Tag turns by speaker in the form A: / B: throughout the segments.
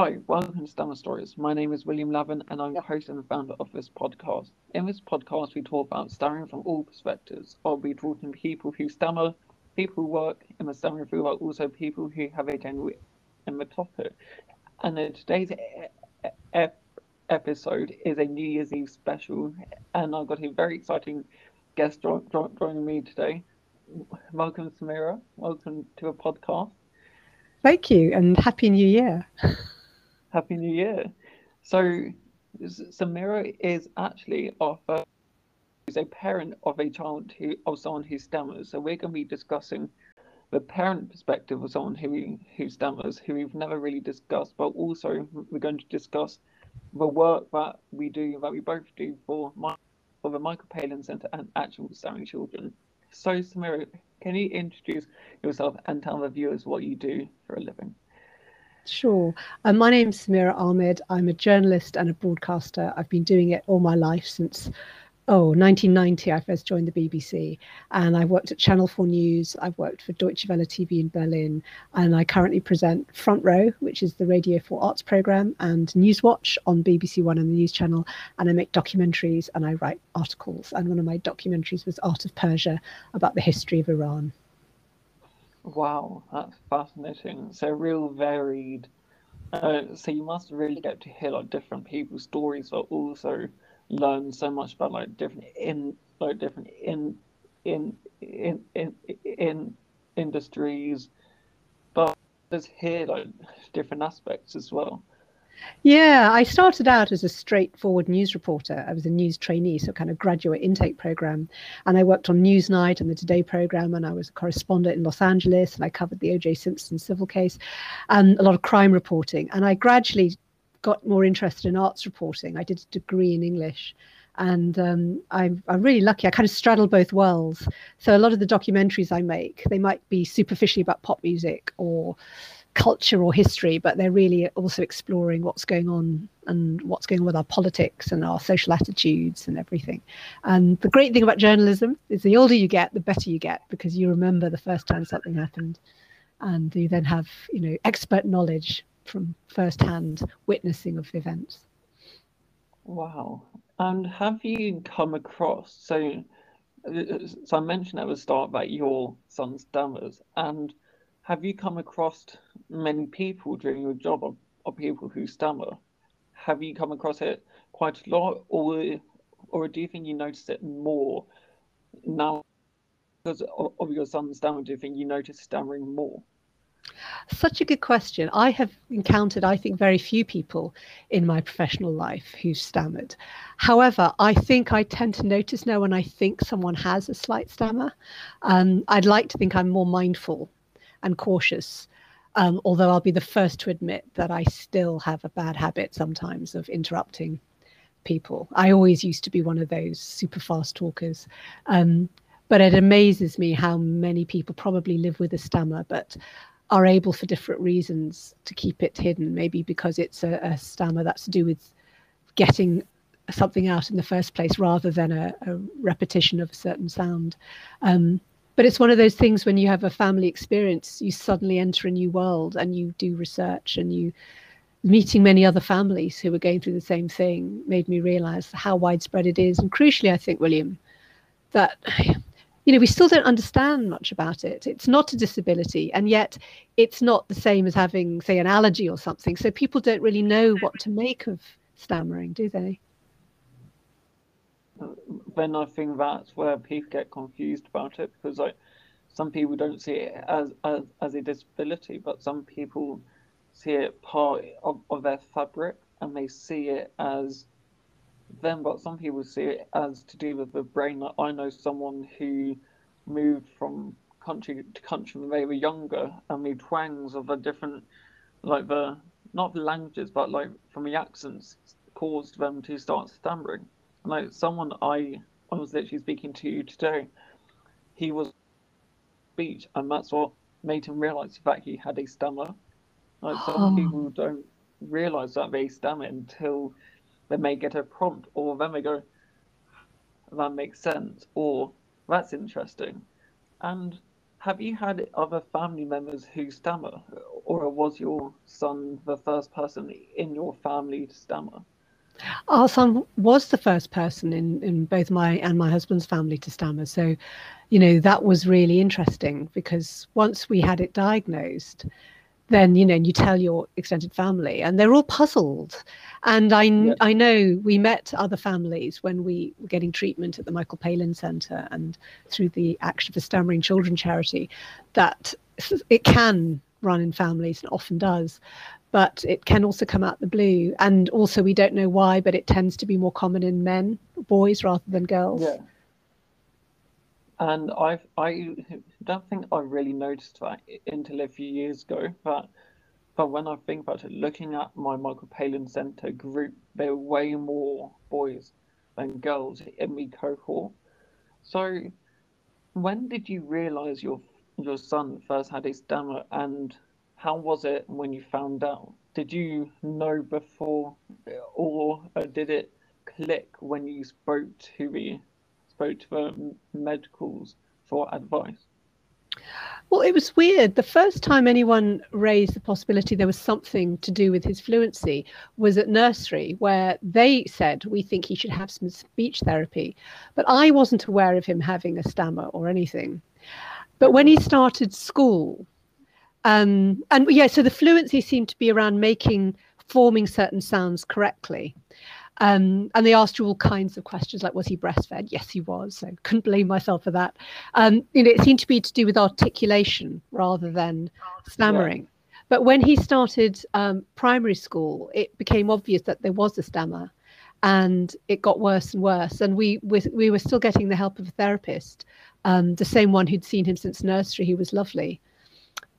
A: Hi, welcome to Stammer Stories. My name is William Lavin and I'm the host and founder of this podcast. In this podcast, we talk about stammering from all perspectives. I'll be talking to people who stammer, people who work in the stammering field, but also people who have a genuine in the topic. And in today's e- e- episode is a New Year's Eve special, and I've got a very exciting guest jo- jo- joining me today. Welcome, Samira. Welcome to a podcast.
B: Thank you, and Happy New Year.
A: Happy New Year. So, Samira is actually of a, is a parent of a child who of someone who stammers. So we're going to be discussing the parent perspective of someone who who stammers, who we've never really discussed, but also we're going to discuss the work that we do, that we both do for my, for the Michael Palin Centre and for Stammering Children. So, Samira, can you introduce yourself and tell the viewers what you do for a living?
B: Sure. Um, my name's Samira Ahmed. I'm a journalist and a broadcaster. I've been doing it all my life since, oh, 1990. I first joined the BBC. And I worked at Channel 4 News. I've worked for Deutsche Welle TV in Berlin. And I currently present Front Row, which is the Radio 4 Arts programme, and Newswatch on BBC One and the News Channel. And I make documentaries and I write articles. And one of my documentaries was Art of Persia about the history of Iran.
A: Wow, that's fascinating. So real varied. Uh, so you must really get to hear like different people's stories, but also learn so much about like different in like different in in in in in industries, but just hear like different aspects as well.
B: Yeah, I started out as a straightforward news reporter. I was a news trainee, so kind of graduate intake program. And I worked on Newsnight and the Today program, and I was a correspondent in Los Angeles, and I covered the O.J. Simpson civil case and a lot of crime reporting. And I gradually got more interested in arts reporting. I did a degree in English. And um, I'm, I'm really lucky. I kind of straddle both worlds. So a lot of the documentaries I make, they might be superficially about pop music or culture or history, but they're really also exploring what's going on and what's going on with our politics and our social attitudes and everything. And the great thing about journalism is the older you get, the better you get because you remember the first time something happened, and you then have you know expert knowledge from first-hand witnessing of events.
A: Wow! And have you come across so? Uh, so I mentioned at the start that your son stammers, and have you come across many people during your job of, of people who stammer? Have you come across it quite a lot, or or do you think you notice it more now because of, your son's stammer? Do you think you notice stammering more?
B: Such a good question. I have encountered, I think, very few people in my professional life who stammered. However, I think I tend to notice now when I think someone has a slight stammer. Um, I'd like to think I'm more mindful and cautious. Um, although I'll be the first to admit that I still have a bad habit sometimes of interrupting people. I always used to be one of those super fast talkers. Um, but it amazes me how many people probably live with a stammer, but are able for different reasons to keep it hidden. Maybe because it's a, a stammer that's to do with getting something out in the first place rather than a, a repetition of a certain sound. Um, but it's one of those things when you have a family experience, you suddenly enter a new world and you do research and you meeting many other families who were going through the same thing made me realize how widespread it is. And crucially, I think, William, that you know we still don't understand much about it. It's not a disability and yet it's not the same as having say an allergy or something. So people don't really know what to make of stammering do they
A: then I think that's where people get confused about it because like some people don't see it as as, as a disability, but some people see it part of, of their fabric and they see it as them, but some people see it as to do with the brain. Like I know someone who moved from country to country when they were younger and the twangs of the different like the not the languages but like from the accents caused them to start stammering like someone I I was literally speaking to today, he was speech, and that's what made him realize the fact he had a stammer. Like some
B: Oh.
A: people don't realize that they stammer until they may get a prompt, or then they go, "That makes sense," or "That's interesting," and have you had other family members who stammer, or was your son the first person in your family to stammer?
B: Our son was the first person in, in both my and my husband's family to stammer. So, you know, that was really interesting because once we had it diagnosed, then you know you tell your extended family and they're all puzzled and i yeah. i know we met other families when we were getting treatment at the michael palin center and through the action for stammering children charity that it can run in families and often does but it can also come out the blue and also we don't know why but it tends to be more common in men boys rather than girls
A: yeah and I I don't think I really noticed that until a few years ago. But but when I think about it, looking at my Michael Palin Center group, there were way more boys than girls in my cohort. So when did you realize your your son first had a stammer, and how was it when you found out? Did you know before, or uh, did it click when you spoke to me spoke to the medicals for advice?
B: Well, it was weird. The first time anyone raised the possibility there was something to do with his fluency was at nursery, where they said, We think he should have some speech therapy. But I wasn't aware of him having a stammer or anything. But when he started school, um, and yeah, so the fluency seemed to be around making, forming certain sounds correctly. Um, and they asked you all kinds of questions like, was he breastfed? Yes, he was. So couldn't blame myself for that. Um, you know, it seemed to be to do with articulation rather than stammering. Yeah. But when he started um, primary school, it became obvious that there was a stammer and it got worse and worse. And we, we, we were still getting the help of a therapist, um, the same one who'd seen him since nursery, He was lovely.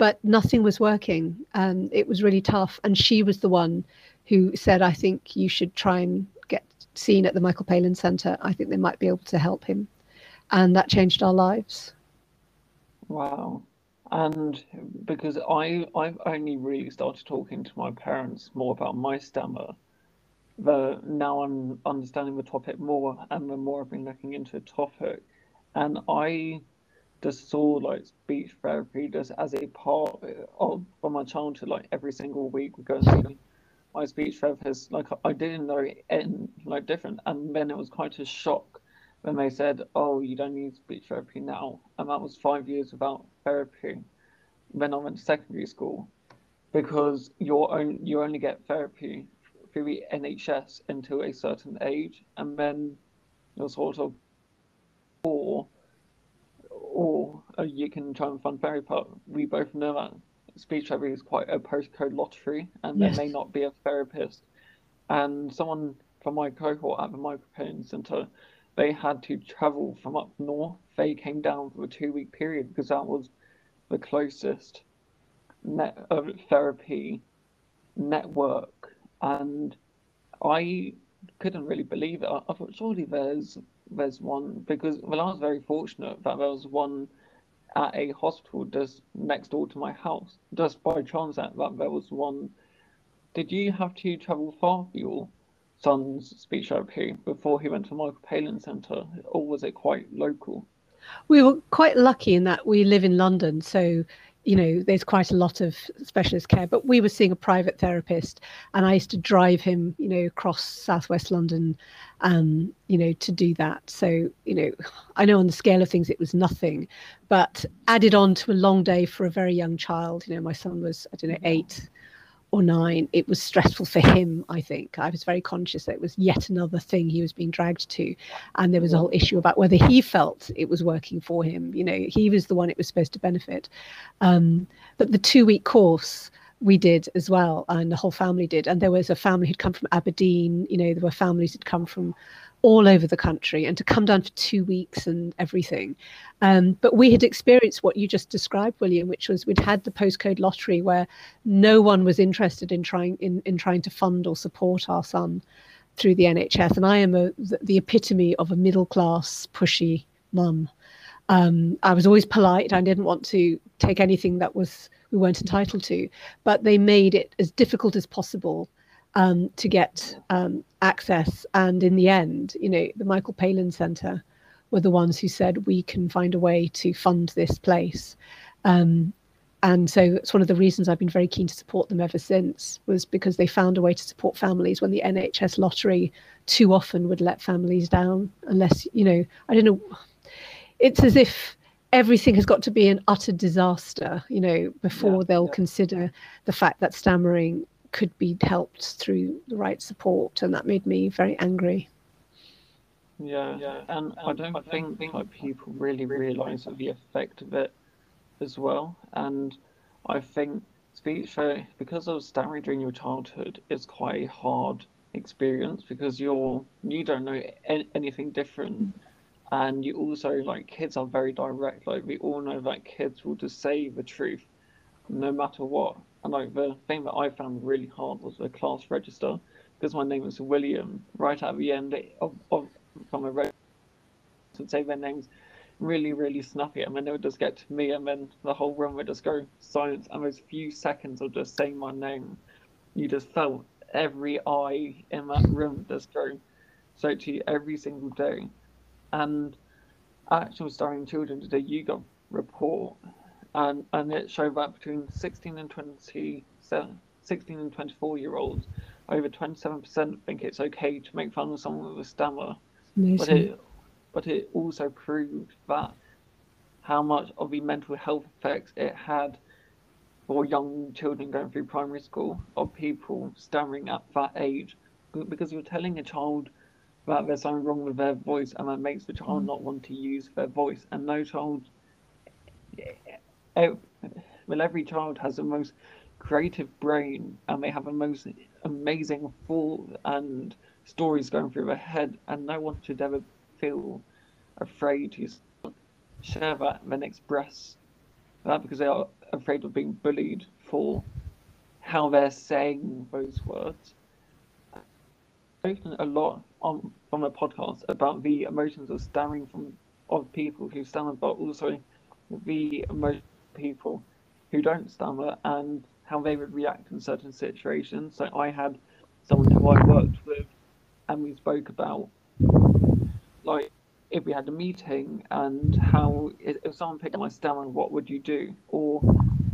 B: But nothing was working. and it was really tough. And she was the one who said, I think you should try and get seen at the Michael Palin Centre. I think they might be able to help him. And that changed our lives.
A: Wow. And because I, I've only really started talking to my parents more about my stammer, the, now I'm understanding the topic more and the more I've been looking into the topic. And I just saw like speech therapy just as a part of, of my childhood, like every single week we go and see my speech therapist, like I didn't know it like different, and then it was quite a shock when they said, "Oh, you don't need speech therapy now," and that was five years without therapy. When I went to secondary school, because you own you only get therapy through the NHS until a certain age, and then you're sort of, or or uh, you can try and fund therapy. But we both know that speech therapy is quite a postcode lottery, and yes. there may not be a therapist. And someone from my cohort at the Palin Centre, they had to travel from up north. They came down for a two week period because that was the closest net uh, therapy network. And I couldn't really believe it. I, I thought surely there's there's one because well I was very fortunate that there was one at a hospital just next door to my house. Just by chance that, that there was one. Did you have to travel far for your son's speech therapy before he went to Michael Palin Centre, or was it quite local?
B: We were quite lucky in that we live in London, so you know, there's quite a lot of specialist care, but we were seeing a private therapist, and I used to drive him, you know, across southwest London, um, you know, to do that. So, you know, I know on the scale of things it was nothing, but added on to a long day for a very young child. You know, my son was, I don't know, eight or nine, it was stressful for him, I think. I was very conscious that it was yet another thing he was being dragged to. And there was a whole issue about whether he felt it was working for him. You know, he was the one it was supposed to benefit. Um, but the two week course, we did as well, and the whole family did. And there was a family who'd come from Aberdeen, you know, there were families who'd come from all over the country and to come down for two weeks and everything. Um, but we had experienced what you just described, William, which was we'd had the postcode lottery where no one was interested in trying in, in trying to fund or support our son through the NHS. And I am a, the, epitome of a middle class, pushy mum. Um, I was always polite. I didn't want to take anything that was we weren't entitled to, but they made it as difficult as possible um, to get um, access. And in the end, you know, the Michael Palin Centre were the ones who said we can find a way to fund this place. Um, and so it's one of the reasons I've been very keen to support them ever since was because they found a way to support families when the NHS lottery too often would let families down unless you know I don't know it's as if everything has got to be an utter disaster you know before yeah, they'll yeah. consider the fact that stammering could be helped through the right support and that made me very angry
A: yeah, yeah. and I don't, I don't think like people really realize the effect of it as well. And I think speech, because of stammering during your childhood, is quite a hard experience because you're you don't know anything different, and you also like kids are very direct. Like we all know that kids will just say the truth, no matter what. And like the thing that I found really hard was the class register because my name was William. Right at the end of, of from a register, would say their names really, really snappy, and then it would just get to me, and then the whole room would just go silent. And those few seconds of just saying my name, you just felt every eye in that room just go straight to you every single day. And Action Stammering Children did you got report, and, and it showed that between 16 and 27, 16 and 24 year olds, over 27% think it's okay to make fun of someone with a stammer. Amazing. But it but it also proved that how much of the mental health effects it had for young children going through primary school of people stammering at that age because you're telling a child that there's something wrong with their voice and that makes the child mm. not want to use their voice and no child Oh, well every child has the most creative brain and they have the most amazing thought and stories going through their head and no one should ever feel afraid to share that and express that because they are afraid of being bullied for how they're saying those words. I've spoken a lot on from a podcast about the emotions of stammering from of people who stammer, but also the emotions people who don't stammer and how they would react in certain situations. So I had someone who I worked with, and we spoke about like if we had a meeting and how if someone picked my stammer, what would you do? Or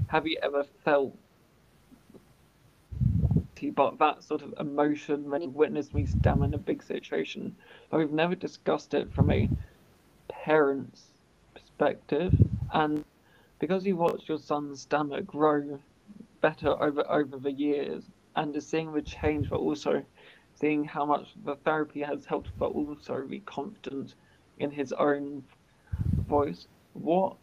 A: have you ever felt but that sort of emotion when you witnessed me stammer in a big situation. But we've never discussed it from a parent's perspective. And because you watched your son's stammer grow better over over the years and just seeing the change but also seeing how much the therapy has helped, but also be confident in his own voice. What,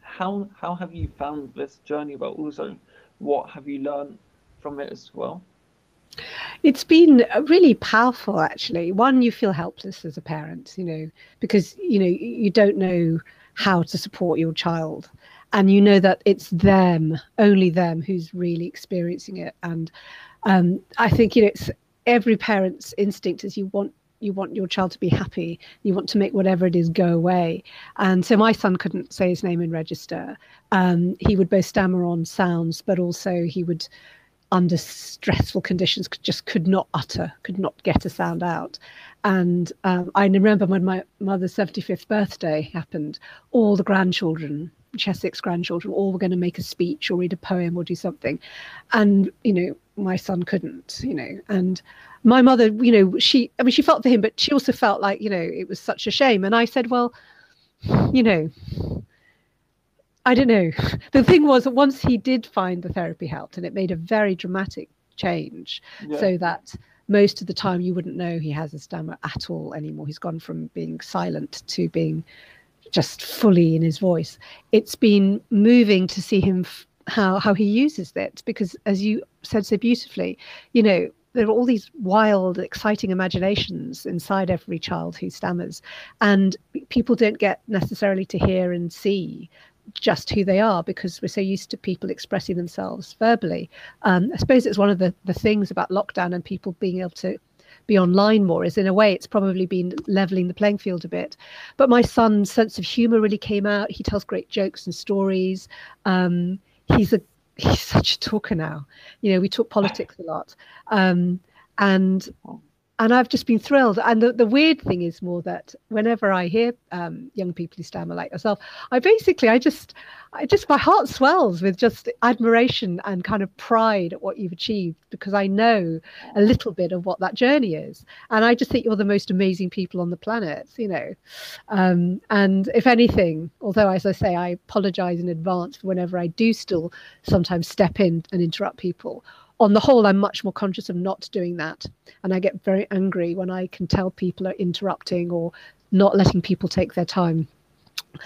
A: how, how have you found this journey, but also what have you learned from it as well?
B: It's been really powerful, actually. One, you feel helpless as a parent, you know, because you know you don't know how to support your child, and you know that it's them, only them, who's really experiencing it. And um, I think you know it's every parent's instinct is you want you want your child to be happy. You want to make whatever it is go away. And so my son couldn't say his name in register. Um, he would both stammer on sounds but also he would under stressful conditions just could not utter could not get a sound out. And um, i remember when my mother's 75th birthday happened all the grandchildren six grandchildren all were going to make a speech or read a poem or do something. And you know my son couldn't you know. And my mother you know she i mean she felt for him but she also felt like you know it was such a shame. And i said well you know i don't know. The thing was that once he did find the therapy helped and it made a very dramatic change yeah. so that most of the time you wouldn't know he has a stammer at all anymore. He's gone from being silent to being just fully in his voice. It's been moving to see him f- how how he uses it because as you said so beautifully you know there are all these wild exciting imaginations inside every child who stammers and people don't get necessarily to hear and see just who they are because we're so used to people expressing themselves verbally. Um, i suppose it's one of the, the things about lockdown and people being able to be online more is in a way it's probably been leveling the playing field a bit. But my son's sense of humor really came out. He tells great jokes and stories. Um, he's a he's such a talker now. You know, we talk politics a lot, um, and and I've just been thrilled. And the, the weird thing is more that whenever I hear um, young people who stammer like yourself, I basically, I just, I just, my heart swells with just admiration and kind of pride at what you've achieved because I know a little bit of what that journey is. And I just think you're the most amazing people on the planet, you know. Um, and if anything, although, as I say, I apologize in advance for whenever I do still sometimes step in and interrupt people on the whole, I'm much more conscious of not doing that. And I get very angry when I can tell people are interrupting or not letting people take their time.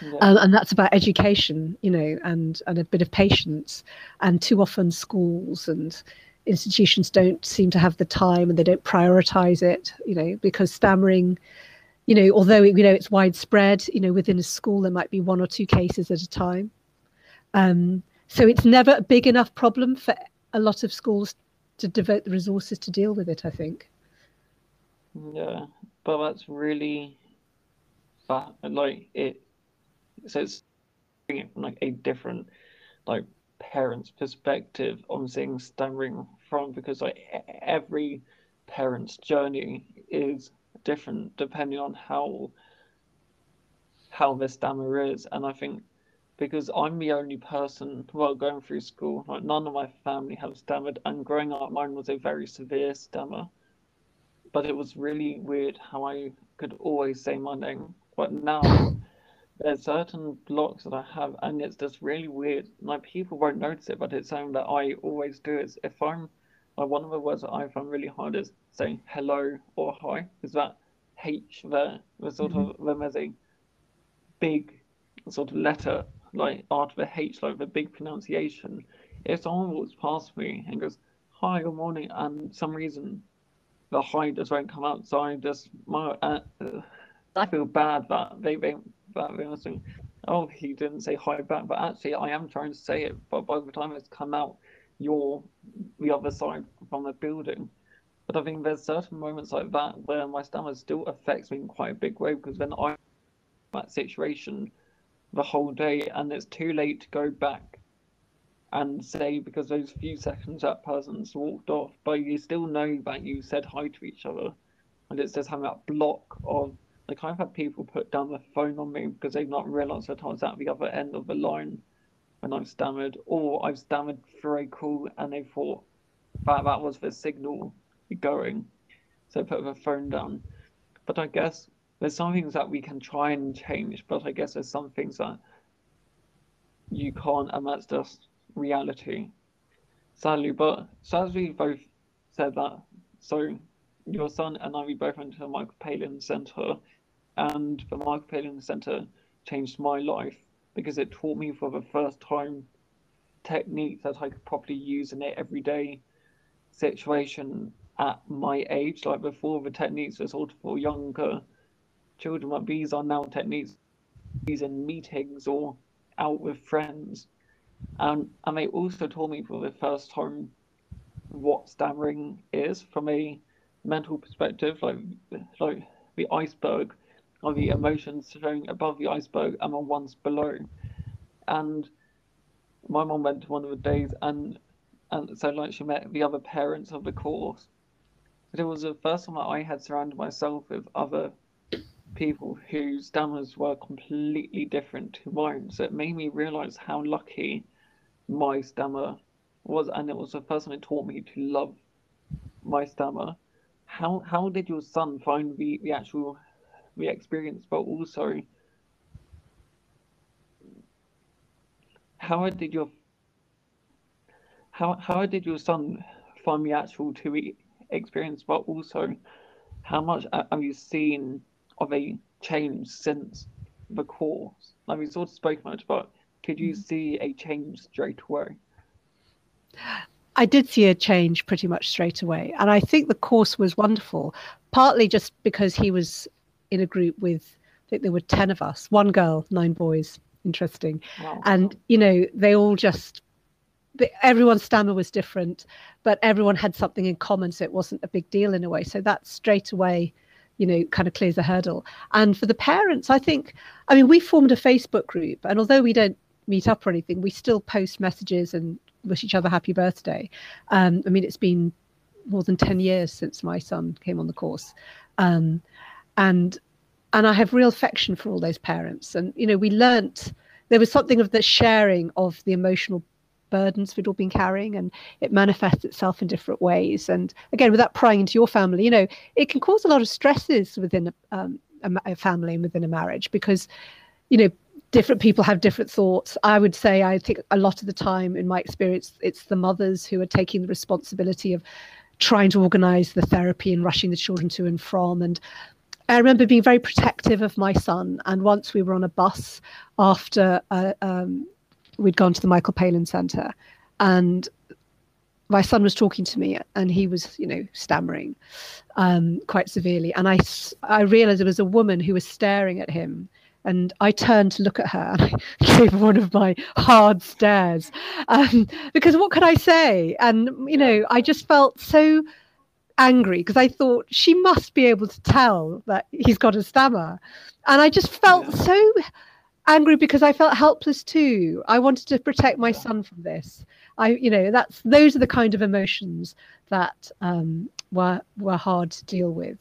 B: Yeah. Um, and that's about education, you know, and, and a bit of patience. And too often, schools and institutions don't seem to have the time and they don't prioritize it, you know, because stammering, you know, although you know it's widespread, you know, within a school there might be one or two cases at a time. Um, so it's never a big enough problem for a lot of schools to devote the resources to deal with it. I think.
A: Yeah, but that's really that like it. So it's bringing from like a different like parent's perspective on seeing stammering from because like every parent's journey is different depending on how how the stammer is and i think because I'm the only person, well, going through school, like none of my family have stammered, and growing up, mine was a very severe stammer. But it was really weird how I could always say my name. But now, there's certain blocks that I have, and it's just really weird. Like people won't notice it, but it's something that I always do. Is if I'm like one of the words that I find really hard is saying hello or hi. Is that H there? The sort mm-hmm. of them as a big sort of letter like after the H, like the big pronunciation, if someone walks past me and goes, "Hi, good morning," and some reason the hi just won't come out, so I just my uh, I feel bad that they they that they saying, "Oh, he didn't say hi back," but actually I am trying to say it, but by the time it's come out, you're the other side from the building. But I think there's certain moments like that where my stammer still affects me in quite a big way because then I that situation the whole day and it's too late to go back and say because those few seconds that person's walked off, but you still know that you said hi to each other. And it's just having that block of like I've had people put down the phone on me because they've not realised that I was at the other end of the line when I've stammered, or I've stammered for a call and they thought that that was the signal going. So put the phone down. But I guess there's some things that we can try and change, but I guess there's some things that you can't, and that's just reality. Sadly, but so as we both said that, so your son and I, we both went to the Michael Palin Center, and the Michael Palin Center changed my life because it taught me for the first time techniques that I could properly use in an everyday situation at my age. Like before, the techniques were sort of for younger children, but these are now techniques used in meetings or out with friends. And and they also told me for the first time what stammering is from a mental perspective, like like the iceberg or the emotions showing above the iceberg and the ones below. And my mom went to one of the days and and so like she met the other parents of the course. But it was the first time that I had surrounded myself with other people whose stammers were completely different to mine. So it made me realize how lucky my stammer was, and it was the time it taught me to love my stammer. How how did your son find the, the actual the experience, but also how did your how how did your son find the actual to experience, but also how much have you seen of a change since the course? Like we sort of spoke much about, could you mm. see a change straight away?
B: I did see a change pretty much straight away. And I think the course was wonderful, partly just because he was in a group with, I think there were 10 of us, one girl, nine boys. Interesting. Wow. And, you know, they all just, everyone's stammer was different, but everyone had something in common. So it wasn't a big deal in a way. So that straight away you know, kind of clears the hurdle. And for the parents, I think, I mean, we formed a Facebook group, and although we don't meet up or anything, we still post messages and wish each other happy birthday. Um, I mean, it's been more than 10 years since my son came on the course. Um, and and I have real affection for all those parents. And you know, we learnt there was something of the sharing of the emotional burdens we'd all been carrying and it manifests itself in different ways and again without prying into your family you know it can cause a lot of stresses within a, um, a, a family and within a marriage because you know different people have different thoughts i would say i think a lot of the time in my experience it's the mothers who are taking the responsibility of trying to organize the therapy and rushing the children to and from and I remember being very protective of my son. And once we were on a bus after uh, um, we'd gone to the Michael Palin Centre, and my son was talking to me, and he was, you know, stammering um, quite severely. And I, I realised there was a woman who was staring at him. And I turned to look at her and I gave one of my hard stares. Um, because what could I say? And, you know, I just felt so angry because I thought she must be able to tell that he's got a stammer. And I just felt yeah. so angry because I felt helpless too. I wanted to protect my son from this. I, you know, that's those are the kind of emotions that um, were were hard to deal with.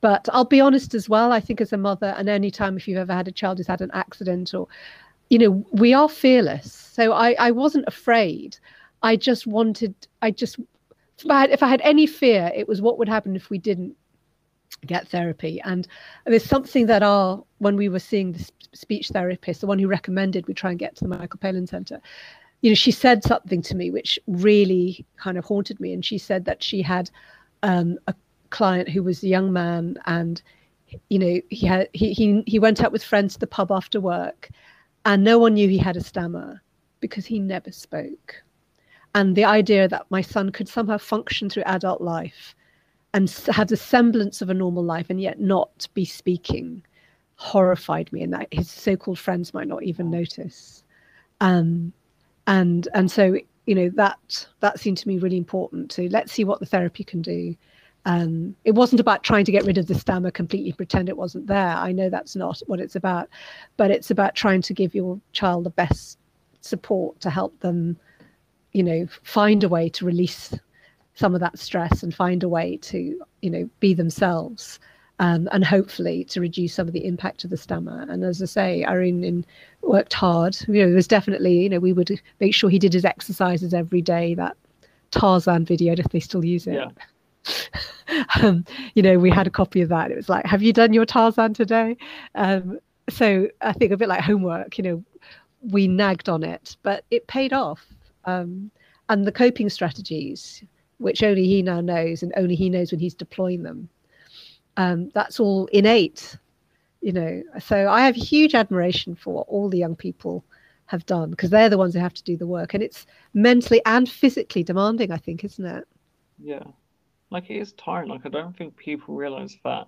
B: But I'll be honest as well. I think as a mother, and any time if you've ever had a child who's had an accident or, you know, we are fearless. So I, I wasn't afraid. I just wanted. I just if I, had, if I had any fear, it was what would happen if we didn't get therapy. And there's something that our when we were seeing the speech therapist, the one who recommended we try and get to the Michael Palin Center, you know, she said something to me which really kind of haunted me. And she said that she had um, a client who was a young man and you know he had he, he he went out with friends to the pub after work and no one knew he had a stammer because he never spoke and the idea that my son could somehow function through adult life and have the semblance of a normal life and yet not be speaking horrified me and that his so-called friends might not even notice. Um, and and so you know that that seemed to me really important to let's see what the therapy can do. Um, it wasn't about trying to get rid of the stammer completely pretend it wasn't there. I know that's not what it's about but it's about trying to give your child the best support to help them you know find a way to release some of that stress and find a way to you know be themselves um, and hopefully to reduce some of the impact of the stammer. And as i say irene worked hard. You know there was definitely you know we would make sure he did his exercises every day that tarzan video if they still use it. Yeah. um, you know we had a copy of that. It was like have you done your tarzan today? Um, so i think a bit like homework you know we nagged on it but it paid off. Um, and the coping strategies, which only he now knows, and only he knows when he's deploying them. Um, that's all innate, you know. So I have huge admiration for what all the young people have done because they're the ones who have to do the work, and it's mentally and physically demanding. I think, isn't it?
A: Yeah, like it is tiring. Like I don't think people realize that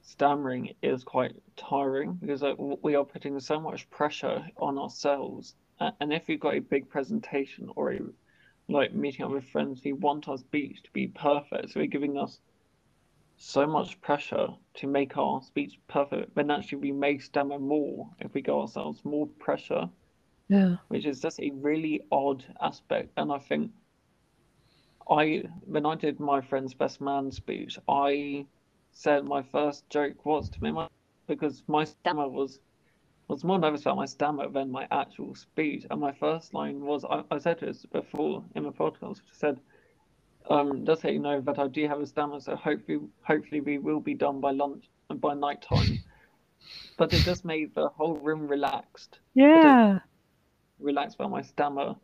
A: stammering is quite tiring because like, we are putting so much pressure on ourselves and if you've got a big presentation or a like meeting up with friends, we want our speech to be perfect. So we're giving us so much pressure to make our speech perfect when actually we may stammer more if we give ourselves more pressure.
B: Yeah.
A: Which is just a really odd aspect. And I think I when I did my friend's best man speech, I said my first joke was to me my because my stammer was was more nervous about my stammer than my actual speech. And my first line was I, I said this before in my podcast, I said, um, just let you know that I do have a stammer, so hopefully hopefully we will be done by lunch and by night time. but it just made the whole room relaxed.
B: Yeah.
A: Relaxed about my stammer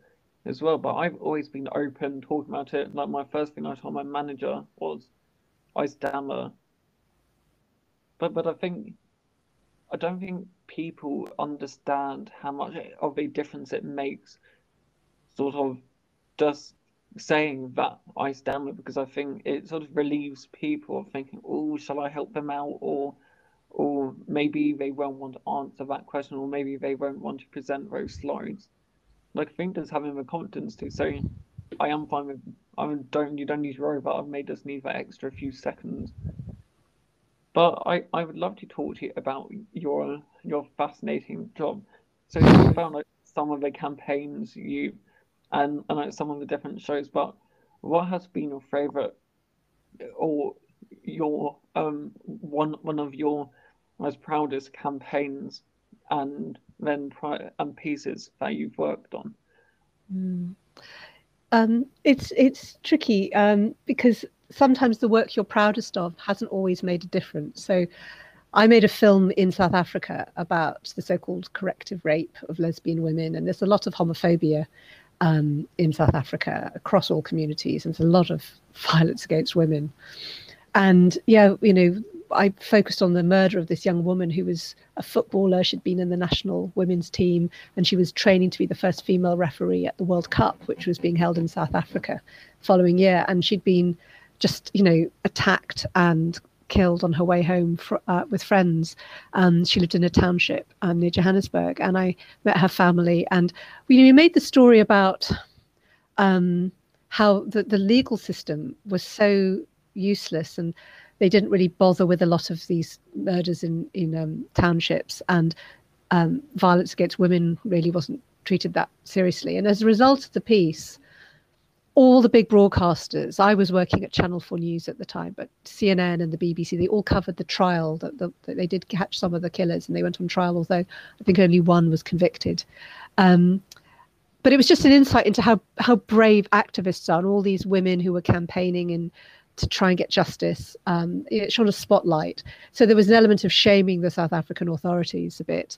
A: as well. But I've always been open talking about it. Like my first thing I told my manager was I stammer. But but I think I don't think people understand how much of a difference it makes, sort of just saying that I stammer because I think it sort of relieves people of thinking, oh, shall I help them out? Or or maybe they won't want to answer that question, or maybe they won't want to present those slides. Like I think just having the confidence to say, I am fine with I don't you don't need to worry about I may just need that extra few seconds but I, I would love to talk to you about your your fascinating job. So you found like some of the campaigns you and and like some of the different shows, but what has been your favorite or your um one one of your most proudest campaigns and then and pieces that you've worked on?
B: Mm. Um, it's it's tricky um, because sometimes the work you're proudest of hasn't always made a difference. So, I made a film in South Africa about the so-called corrective rape of lesbian women, and there's a lot of homophobia um, in South Africa across all communities, and there's a lot of violence against women. And yeah, you know, I focused on the murder of this young woman who was a footballer. She'd been in the national women's team and she was training to be the first female referee at the World Cup, which was being held in South Africa following year. And she'd been just, you know, attacked and killed on her way home uh, with friends. Um, she lived in a township um, near Johannesburg, and I met her family. And we, we made the story about um, how the, the legal system was so useless and they didn't really bother with a lot of these murders in in um, townships, and um, violence against women really wasn't treated that seriously. And as a result of the piece, all the big broadcasters, I was working at Channel 4 News at the time, but CNN and the BBC, they all covered the trial that, the, that they did catch some of the killers and they went on trial, although I think only one was convicted. Um, but it was just an insight into how, how brave activists are and all these women who were campaigning in to try and get justice. Um, it shone a spotlight. So there was an element of shaming the South African authorities a bit.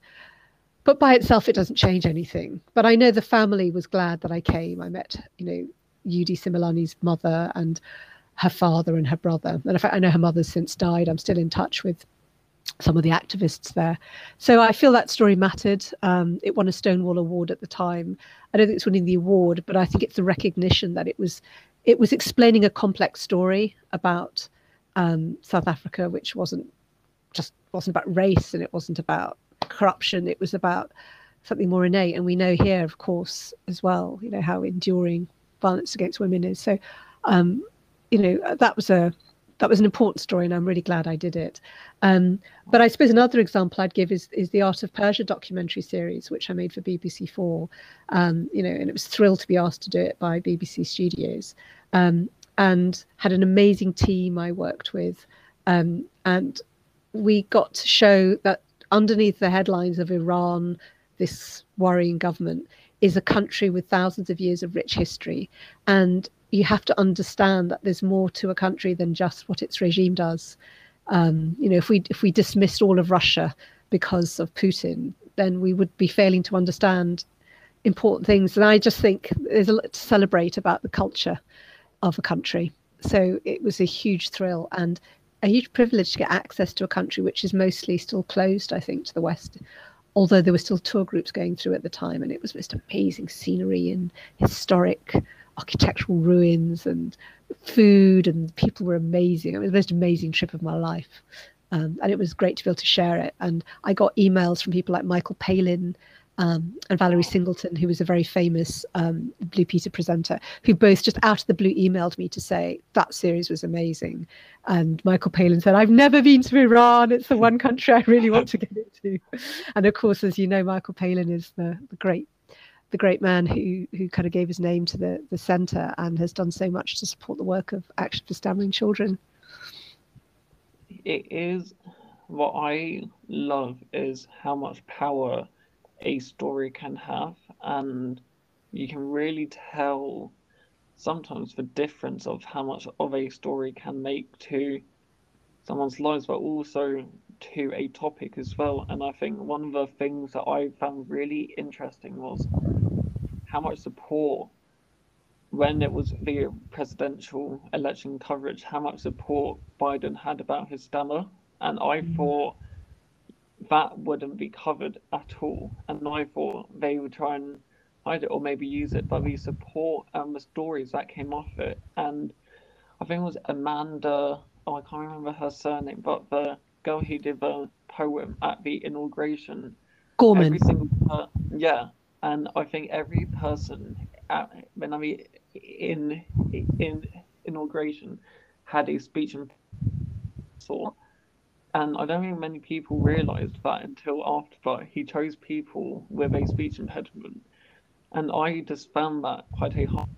B: But by itself, it doesn't change anything. But I know the family was glad that I came. I met, you know, Eudy Simelane's mother and her father and her brother. And in fact, I know her mother's since died. I'm still in touch with some of the activists there. So I feel that story mattered. Um, it won a Stonewall Award at the time. I don't think it's winning the award, but I think it's the recognition that it was it was explaining a complex story about um, South Africa, which wasn't just wasn't about race and it wasn't about corruption. It was about something more innate. And we know here, of course, as well, you know how enduring violence against women is. So, um, you know, that was a that was an important story, and I'm really glad I did it. Um, but I suppose another example I'd give is is the Art of Persia documentary series, which I made for BBC Four. Um, you know, and it was thrilled to be asked to do it by BBC Studios um, and had an amazing team I worked with. Um, and we got to show that underneath the headlines of Iran, this worrying government, is a country with thousands of years of rich history. And you have to understand that there's more to a country than just what its regime does. Um, you know, if we if we dismissed all of Russia because of Putin, then we would be failing to understand important things. And I just think there's a lot to celebrate about the culture of a country. So it was a huge thrill and a huge privilege to get access to a country which is mostly still closed, I think, to the West. Although there were still tour groups going through at the time, and it was just amazing scenery and historic architectural ruins and food, and people were amazing. It was the most amazing trip of my life. Um, and it was great to be able to share it. And I got emails from people like Michael Palin um, and Valerie Singleton, who was a very famous um, Blue Peter presenter, who both just out of the blue emailed me to say that series was amazing. And Michael Palin said, I've never been to Iran. It's the one country I really want to get into. And of course, as you know, Michael Palin is the, the great the great man who who kind of gave his name to the the centre and has done so much to support the work of Action for Stammering Children.
A: It is what I love is how much power a story can have, and you can really tell sometimes the difference of how much of a story can make to someone's lives, but also to a topic as well. And I think one of the things that I found really interesting was how much support when it was the presidential election coverage, how much support Biden had about his stammer. And I mm-hmm. thought that wouldn't be covered at all. And I thought they would try and hide it or maybe use it, but the support and the stories that came off it. And I think it was Amanda, oh, I can't remember her surname, but the girl who did the poem at the inauguration.
B: Gorman.
A: Every single yeah. And I think every person at, when I mean in in inauguration had a speech and saw and I don't think many people realised that until after that he chose people with a speech impediment. And I just found that quite a hard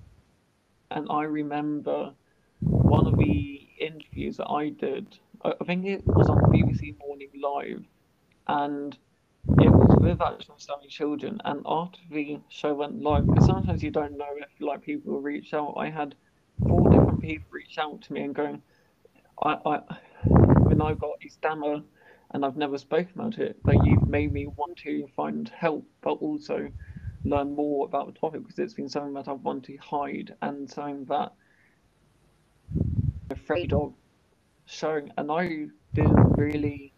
A: and I remember one of the interviews that I did. I think it was on BBC Morning Live, and it was with Action Stammering Children. And after the show went live, because sometimes you don't know if like people will reach out. I had four different people reach out to me and going, I, I when I've got a stammer and I've never spoken about it, but you've made me want to find help, but also learn more about the topic because it's been something that I've wanted to hide and something that I'm afraid of showing. And I didn't really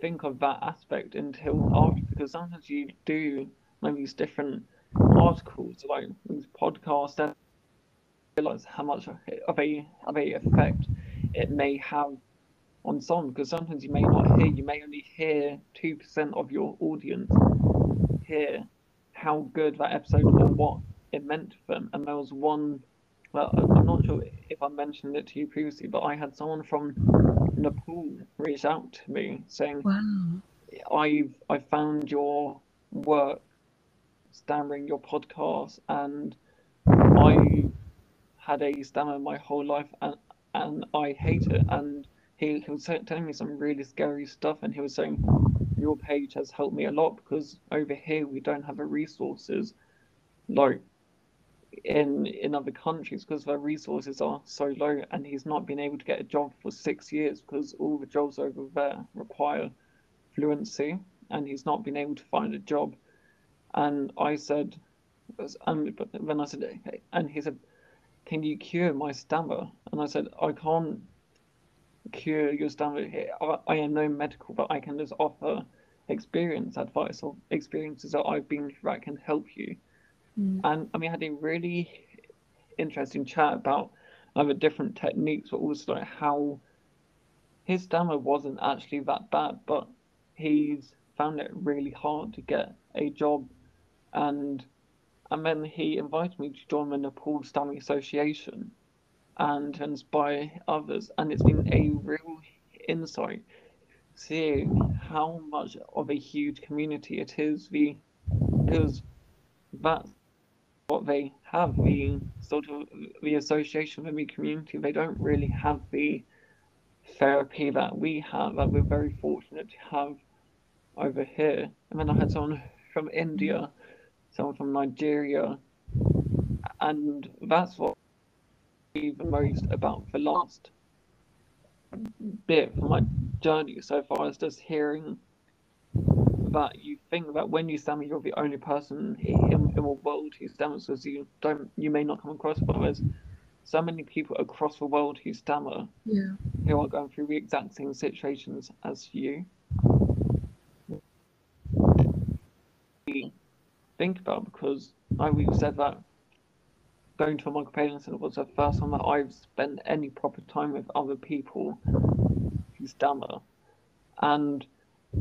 A: think of that aspect until after because sometimes you do like these different articles, like these podcasts, and realize how much of a of a effect it may have on someone because sometimes you may not hear you may only hear two percent of your audience hear how good that episode or what it meant for them and there was one well i'm not sure if i mentioned it to you previously but i had someone from nepal reach out to me saying
B: Wow.
A: i've i found your work stammering your podcast and i had a stammer my whole life and and i hate it and he, he was telling me some really scary stuff and he was saying your page has helped me a lot because over here we don't have the resources like in in other countries because their resources are so low and he's not been able to get a job for six years because all the jobs over there require fluency and he's not been able to find a job. And i said and then i said and he said can you cure my stammer? And i said i can't cure your stammer here i, I am no medical but i can just offer experience advice or experiences that i've been through that can help you.
B: Mm.
A: and I mean, I had a really interesting chat about other different techniques, but also like how his stammer wasn't actually that bad, but he's found it really hard to get a job, and and then he invited me to join the Nepal Stammering Association, and inspire others, and it's been a real insight seeing how much of a huge community it is. The because that's what they have the sort of the association with the community they don't really have the therapy that we have that we're very fortunate to have over here and then i had someone from india someone from nigeria and that's what The most about the last bit from my journey so far is just hearing that you think that when you stammer, you're the only person in, in the world who stammers, because you don't, you may not come across, but there's so many people across the world who stammer,
B: Yeah.
A: who are going through the exact same situations as you. Think about because like we said that going to a Michael Palin center was the first time that I've spent any proper time with other people who stammer, and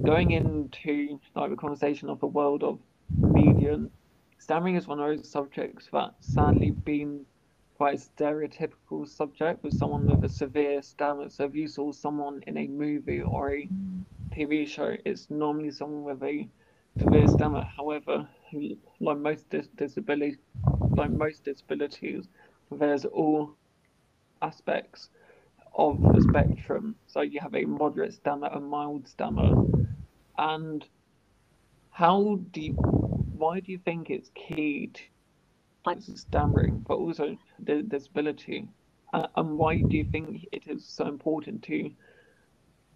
A: going into like the conversation of the world of median, stammering is one of those subjects that sadly been quite a stereotypical subject with someone with a severe stammer. So if you saw someone in a movie or a TV show, it's normally someone with a severe stammer. However, like most dis- disability, like most disabilities, there's all aspects of the spectrum. So you have a moderate stammer, a mild stammer, and how do you, why do you think it's key to like stammering, but also the disability? Uh, and why do you think it is so important to?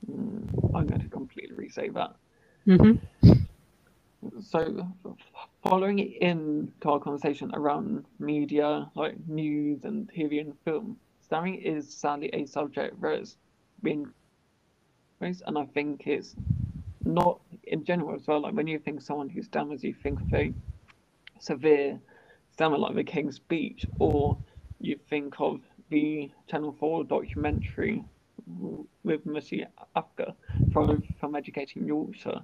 A: Mm, I'm going to completely re-say that.
B: hmm
A: So, following in to our conversation around media, like news and TV and film, stammering is sadly a subject that has been raised, and I think it's not in general as well. Like when you think someone who stammers, you think of a severe stammer like the King's Speech, or you think of the Channel 4 documentary with Musharaf Asghar from, from Educating Yorkshire.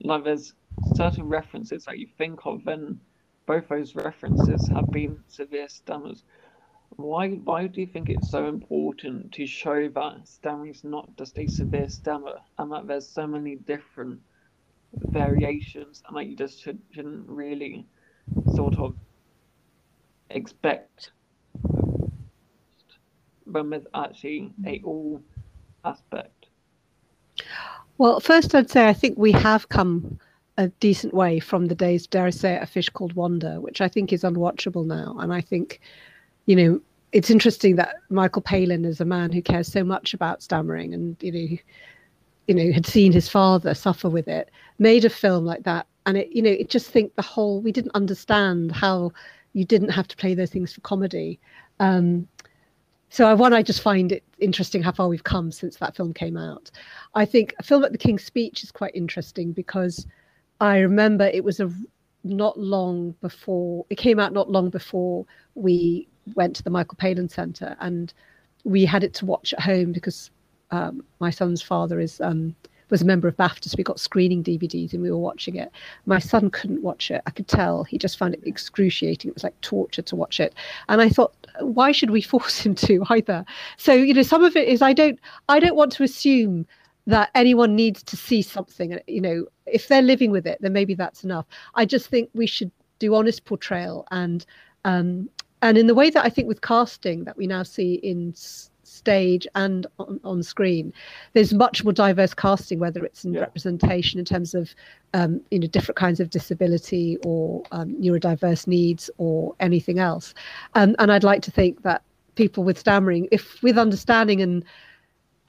A: Like there's certain references that you think of, and both those references have been severe stammers. Why why do you think it's so important to show that stammering is not just a severe stammer and that there's so many different variations and that you just should, shouldn't really sort of expect when there's actually a all aspect?
B: Well, first I'd say I think we have come a decent way from the days, dare I say, a fish called Wanda, which I think is unwatchable now. And I think, you know, it's interesting that Michael Palin is a man who cares so much about stammering and, you know, you know, had seen his father suffer with it, made a film like that. And it, you know, it just think the whole, we didn't understand how you didn't have to play those things for comedy. Um, so I one, I just find it interesting how far we've come since that film came out. I think a film at the King's Speech is quite interesting because I remember it was a not long before it came out not long before we went to the Michael Palin Centre and we had it to watch at home because um, my son's father is um, was a member of BAFTA, so we got screening DVDs and we were watching it. My son couldn't watch it. I could tell he just found it excruciating. It was like torture to watch it. And I thought, why should we force him to either? So you know, some of it is I don't I don't want to assume that anyone needs to see something. You know, if they're living with it, then maybe that's enough. I just think we should do honest portrayal and um, and in the way that I think with casting that we now see in stage and on, on screen there's much more diverse casting whether it's in yeah. representation in terms of um, you know different kinds of disability or um, neurodiverse needs or anything else um, and i'd like to think that people with stammering if with understanding and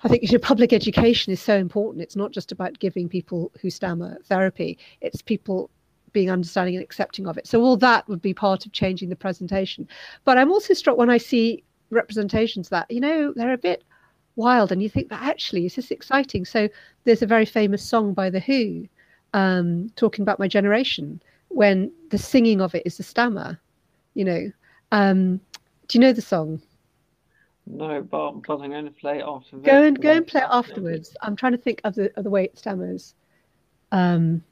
B: I think you know, public education is so important. It's not just about giving people who stammer therapy; it's people being understanding and accepting of it. So all that would be part of changing the presentation. But I'm also struck when I see representations that you know they're a bit wild and you think that actually is this exciting? So there's a very famous song by the who um, talking about my generation when the singing of it is the stammer you know. Um, do you know the song?
A: No but, but i'm going to play it after
B: go and go and play it afterwards. I'm trying to think of the of the way it stammers. Um,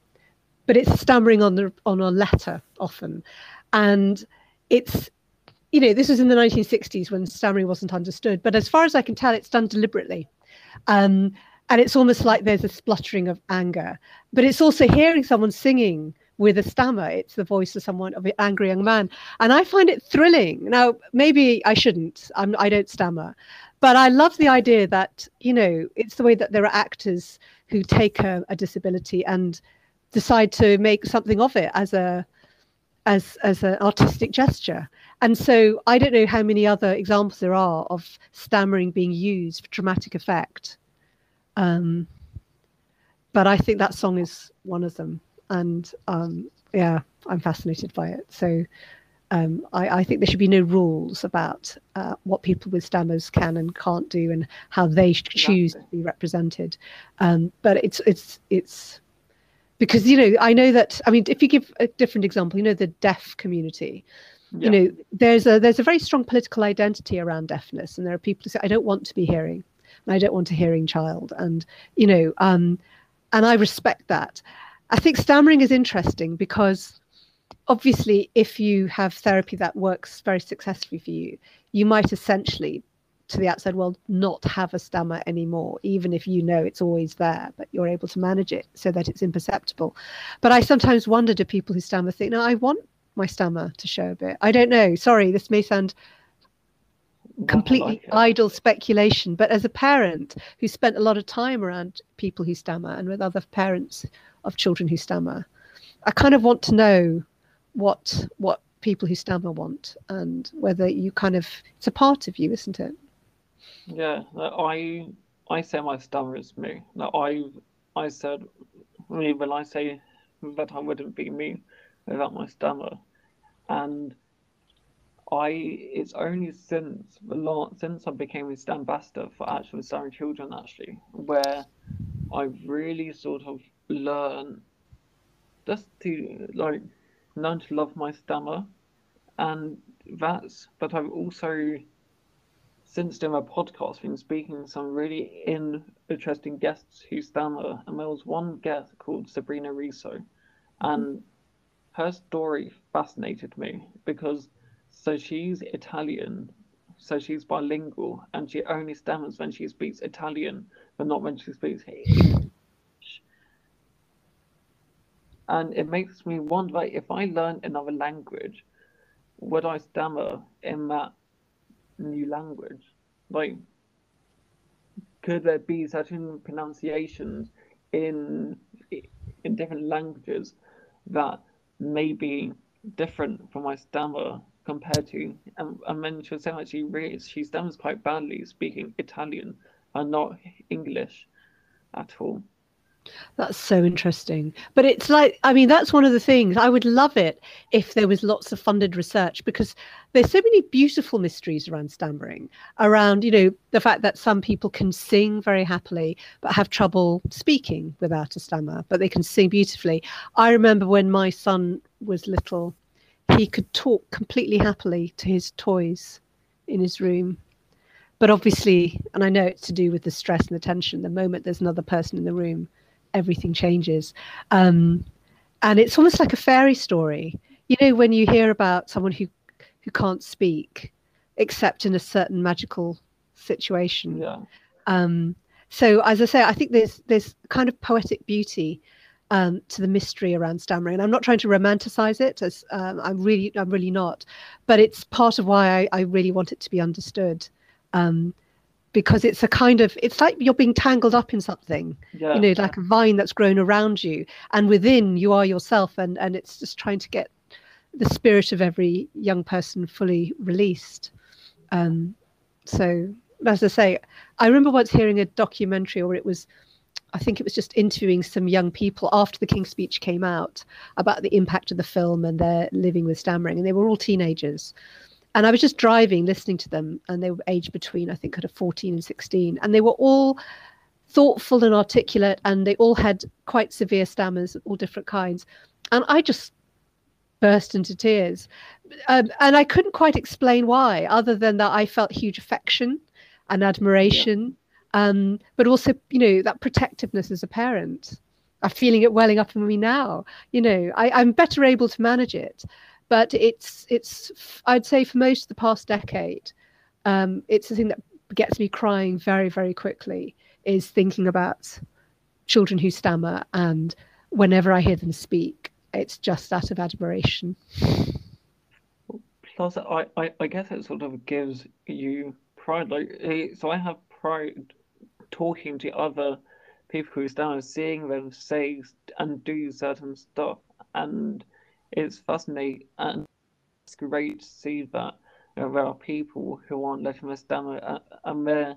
B: but it's stammering on the on a letter often. And it's you know, this was in the 1960s when stammering wasn't understood, but as far as I can tell, it's done deliberately. Um, and it's almost like there's a spluttering of anger, but it's also hearing someone singing with a stammer. It's the voice of someone of an angry young man, and I find it thrilling. Now, maybe I shouldn't. I'm, I don't stammer, but I love the idea that you know it's the way that there are actors who take a, a disability and decide to make something of it as a as as an artistic gesture and so I don't know how many other examples there are of stammering being used for dramatic effect. Um, but I think that song is one of them. And um, yeah, I'm fascinated by it. So um, I, I, think there should be no rules about uh, what people with stammers can and can't do and how they choose to be represented. Um, but it's it's it's because you know I know that I mean if you give a different example, you know the deaf community yeah. you know there's a there's a very strong political identity around deafness and there are people who say i don't want to be hearing and i don't want a hearing child and you know um and i respect that i think stammering is interesting because obviously if you have therapy that works very successfully for you you might essentially to the outside world not have a stammer anymore even if you know it's always there but you're able to manage it so that it's imperceptible but i sometimes wonder do people who stammer think no i want my stammer to show a bit. I don't know. Sorry, this may sound completely like idle speculation, but as a parent who spent a lot of time around people who stammer and with other parents of children who stammer, I kind of want to know what what people who stammer want and whether you kind of it's a part of you, isn't it?
A: Yeah, I I say my stammer is me. Now I I said when I say that I wouldn't be me without my stammer and I it's only since the last since I became a ambassador for Action Stammering Children actually where I've really sort of learned just to like learn to love my stammer. And that's but I've also since doing my podcast been speaking to some really in, interesting guests who stammer. And there was one guest called Sabrina Riso. And her story fascinated me because so she's Italian, so she's bilingual, and she only stammers when she speaks Italian, but not when she speaks English. And it makes me wonder if I learn another language, would I stammer in that new language? like could there be certain pronunciations in in different languages that may be different from my stammer compared to and, and then she was saying like she really she stammers quite badly speaking Italian and not English at all.
B: That's so interesting. But it's like, I mean, that's one of the things I would love it if there was lots of funded research because there's so many beautiful mysteries around stammering, around, you know, the fact that some people can sing very happily but have trouble speaking without a stammer, but they can sing beautifully. I remember when my son was little, he could talk completely happily to his toys in his room but obviously and i know it's to do with the stress and the tension the moment there's another person in the room everything changes. Um, and it's almost like a fairy story. You know, when you hear about someone who who can't speak except in a certain magical situation.
A: Yeah.
B: Um, so as I say, I think there's there's kind of poetic beauty um, to the mystery around stammering, and I'm not trying to romanticize it. As um, I'm really, I'm really not, but it's part of why I, I really want it to be understood. Um, because it's a kind of it's like you're being tangled up in something yeah. you know like a vine that's grown around you. And within you are yourself and and it's just trying to get the spirit of every young person fully released. Um so as i say i remember once hearing a documentary or it was I think it was just interviewing some young people after the King's Speech came out about the impact of the film and their living with stammering, and they were all teenagers and I was just driving, listening to them, and they were aged between, I think, kind of 14 and 16, and they were all thoughtful and articulate, and they all had quite severe stammers, all different kinds, and I just burst into tears, um, and I couldn't quite explain why, other than that I felt huge affection and admiration, yeah. um, but also, you know, that protectiveness as a parent. I'm feeling it welling up in me now. You know, I, I'm better able to manage it but it's it's I'd say for most of the past decade, um, it's the thing that gets me crying very very quickly is thinking about children who stammer and whenever I hear them speak, it's just out of admiration.
A: Plus, I, I, I guess it sort of gives you pride. Like, eh, so I have pride talking to other people who stammer, seeing them say and do certain stuff, and it's fascinating and it's great to see that there are people who aren't letting us uh, down and they're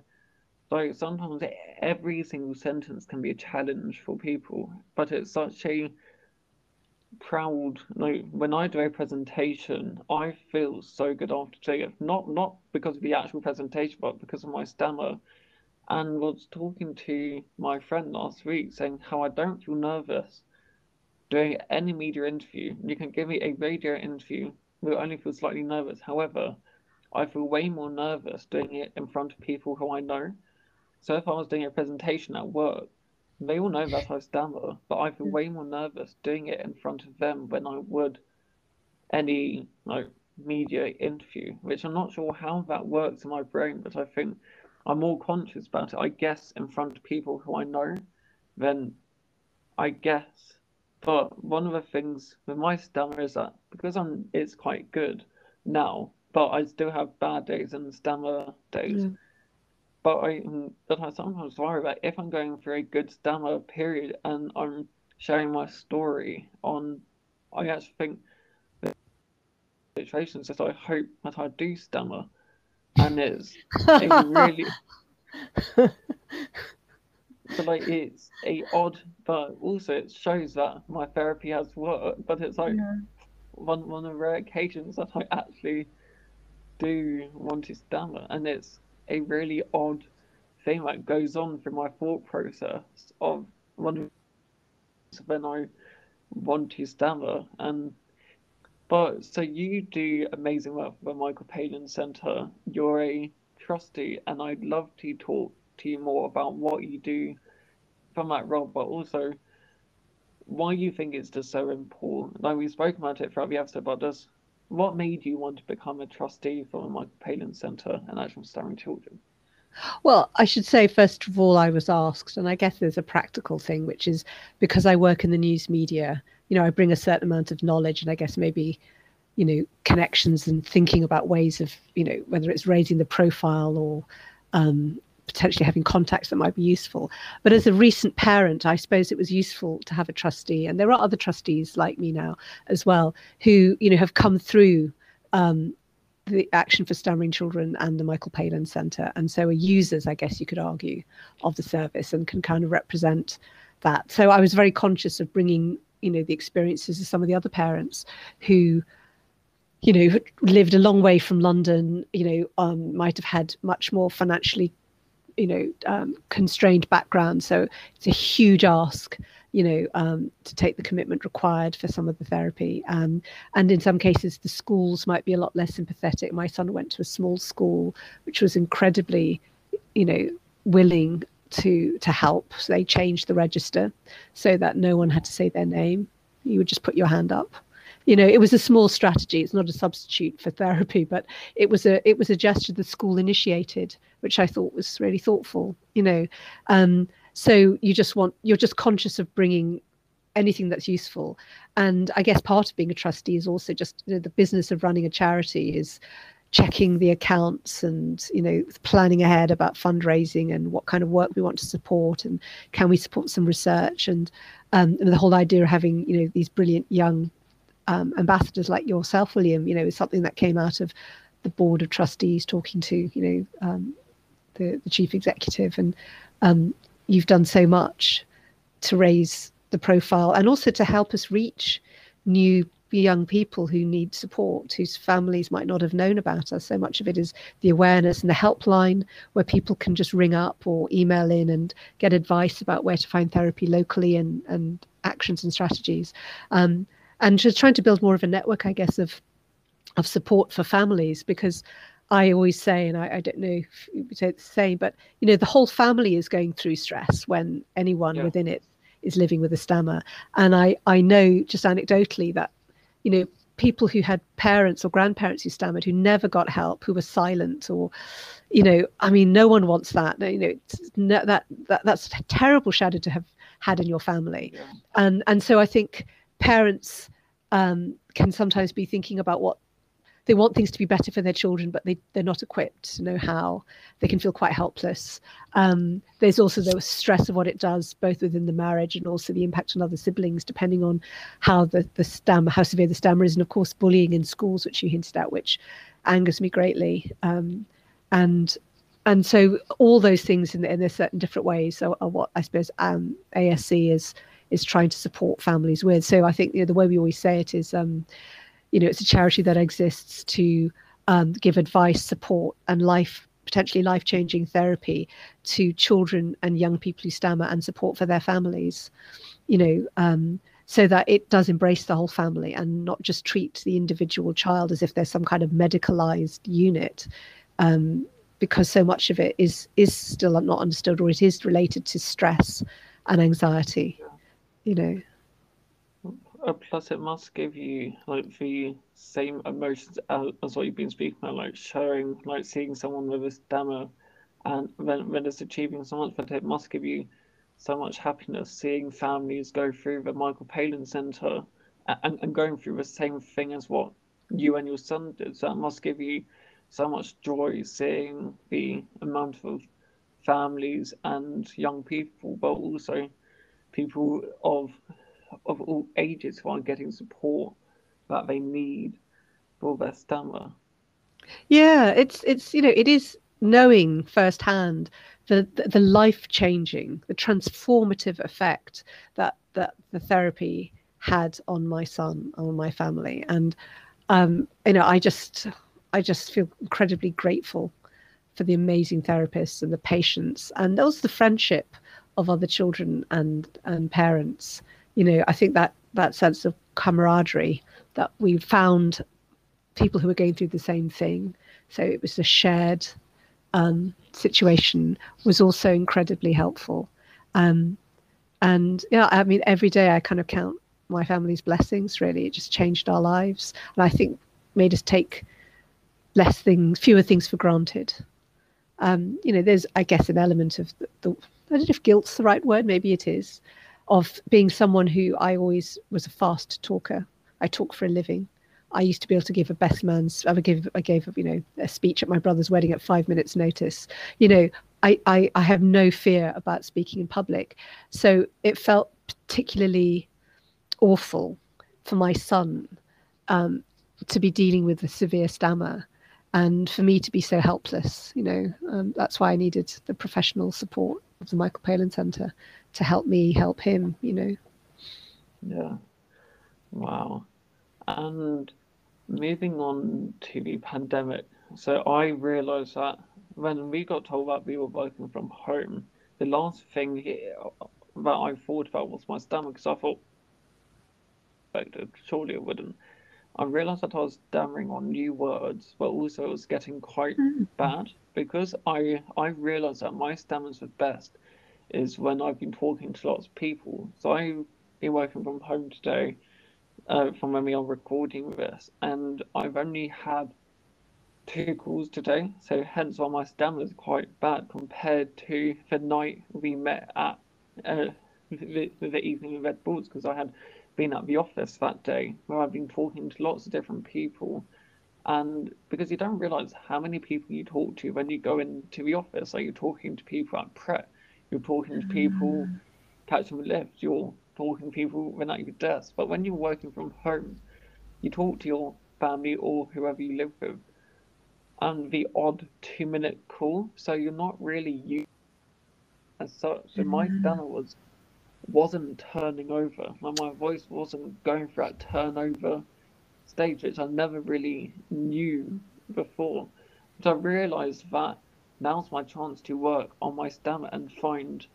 A: like sometimes every single sentence can be a challenge for people but it's such a proud like when i do a presentation i feel so good after doing it. Not not because of the actual presentation but because of my stammer and was talking to my friend last week saying how i don't feel nervous doing any media interview. You can give me a radio interview will only feel slightly nervous. However, I feel way more nervous doing it in front of people who I know. So if I was doing a presentation at work, they all know that I stammer, but I feel hmm. way more nervous doing it in front of them than I would any like media interview, which I'm not sure how that works in my brain, but I think I'm more conscious about it, I guess, in front of people who I know than I guess but one of the things with my stammer is that because I'm it's quite good now, but I still have bad days and stammer days. But I um, but I sometimes worry about if I'm going through a good stammer period and I'm sharing my story on I actually think situations that I hope that I do stammer. And it's a really so like it's a odd, but also it shows that my therapy has worked. But it's like yeah. one one of the rare occasions that I actually do want to stammer, and it's a really odd thing that goes on through my thought process of when when I want to stammer and. But so you do amazing work for the Michael Palin Centre. You're a trustee, and I'd love to talk to you more about what you do from that role, but also why you think it's just so important. Like we spoke about it throughout the episode, but does what made you want to become a trustee for the Michael Palin Centre and Action Stammering Children?
B: Well, I should say, first of all, I was asked, and I guess there's a practical thing, which is because I work in the news media, you know, I bring a certain amount of knowledge and I guess maybe, you know, connections and thinking about ways of, you know, whether it's raising the profile or um, potentially having contacts that might be useful. But as a recent parent, I suppose it was useful to have a trustee, and there are other trustees like me now as well who you know have come through um, the Action for Stammering Children and the Michael Palin Centre, and so are users, I guess you could argue, of the service and can kind of represent that. So I was very conscious of bringing you know the experiences of some of the other parents who you know lived a long way from london you know um, might have had much more financially you know um, constrained background. So it's a huge ask you know um, to take the commitment required for some of the therapy. Um, and in some cases the schools might be a lot less sympathetic my son went to a small school which was incredibly you know willing to to help. So they changed the register so that no one had to say their name. You would just put your hand up you know it was a small strategy. It's not a substitute for therapy but it was a it was a gesture the school initiated which i thought was really thoughtful you know. Um, so you just want you're just conscious of bringing anything that's useful. And i guess part of being a trustee is also just you know, the business of running a charity is checking the accounts and you know planning ahead about fundraising and what kind of work we want to support and can we support some research. And, um, and the whole idea of having you know these brilliant young um, ambassadors like yourself, William, you know, is something that came out of the board of trustees talking to, you know, um, the, the chief executive. And um, you've done so much to raise the profile and also to help us reach new young people who need support, whose families might not have known about us. So much of it is the awareness and the helpline where people can just ring up or email in and get advice about where to find therapy locally and, and actions and strategies. Um, and just trying to build more of a network, I guess, of of support for families because I always say, and I, I don't know if you would say the same, but you know, the whole family is going through stress when anyone yeah. within it is living with a stammer. And I, I know just anecdotally that, you know, people who had parents or grandparents who stammered, who never got help, who were silent, or, you know, I mean, no one wants that. You know, no, that, that that's a terrible shadow to have had in your family. Yeah. And and so I think parents um, can sometimes be thinking about what they want things to be better for their children, but they, they're not equipped to know how. They can feel quite helpless. Um, there's also the stress of what it does, both within the marriage and also the impact on other siblings, depending on how the, the how severe the stammer is, and of course bullying in schools, which you hinted at, which angers me greatly. Um, and and so all those things in, in a certain different ways are, are what I suppose um, ASC is is trying to support families with. So I think you know, the way we always say it is, um, you know, it's a charity that exists to um, give advice, support, and life potentially life changing therapy to children and young people who stammer and support for their families. You know. Um, so that it does embrace the whole family and not just treat the individual child as if there's some kind of medicalized unit um, because so much of it is is still not understood or it is related to stress and anxiety you know.
A: Uh, plus, it must give you like the same emotions as, as what you've been speaking about, like showing, like seeing someone with a stammer, and when when it's achieving so much, but it must give you so much happiness seeing families go through the Michael Palin Centre and, and going through the same thing as what you and your son did. So it must give you so much joy seeing the amount of families and young people, but also people of of all ages who aren't getting support that they need for their stammer.
B: Yeah, it's it's you know it is knowing firsthand the the, the life changing, the transformative effect that that the therapy had on my son, on my family, and um, you know I just I just feel incredibly grateful for the amazing therapists and the patients and also the friendship of other children and and parents. You know i think that that sense of camaraderie that we found people who were going through the same thing. So it was a shared um, situation was also incredibly helpful. Um, and yeah i mean every day i kind of count my family's blessings really. It just changed our lives. And i think made us take less things fewer things for granted. Um, you know there's i guess an element of the, the I don't know if guilt's the right word, maybe it is, of being someone who I always was a fast talker. I talk for a living. I used to be able to give a best man's. I gave I gave you know a speech at my brother's wedding at five minutes notice. You know, I I, I have no fear about speaking in public, so it felt particularly awful for my son um, to be dealing with a severe stammer and for me to be so helpless you know um, that's why i needed the professional support of the michael palin center to help me help him you know.
A: Yeah. Wow. And moving on to the pandemic so i realized that when we got told that we were working from home the last thing that i thought about was my stomach because i thought surely it wouldn't. I realized that I was stammering on new words, but also it was getting quite mm. bad because I I realized that my stammers at best is when I've been talking to lots of people. So I've been working from home today, uh, from when we are recording this, and I've only had two calls today, so hence why my stammer is quite bad compared to the night we met at uh, the, the evening of Red Bulls because I had been at the office that day where I've been talking to lots of different people. And because you don't realize how many people you talk to when you go into the office, like you're talking to people at prep, you're talking to people mm. catching the lift, you're talking to people when at your desk. But when you're working from home, you talk to your family or whoever you live with, and the odd two minute call, so you're not really used as such. So my mm. was wasn't turning over. Like my voice wasn't going for that turnover stage, which I never really knew before. But I realised that now's my chance to work on my stammer and find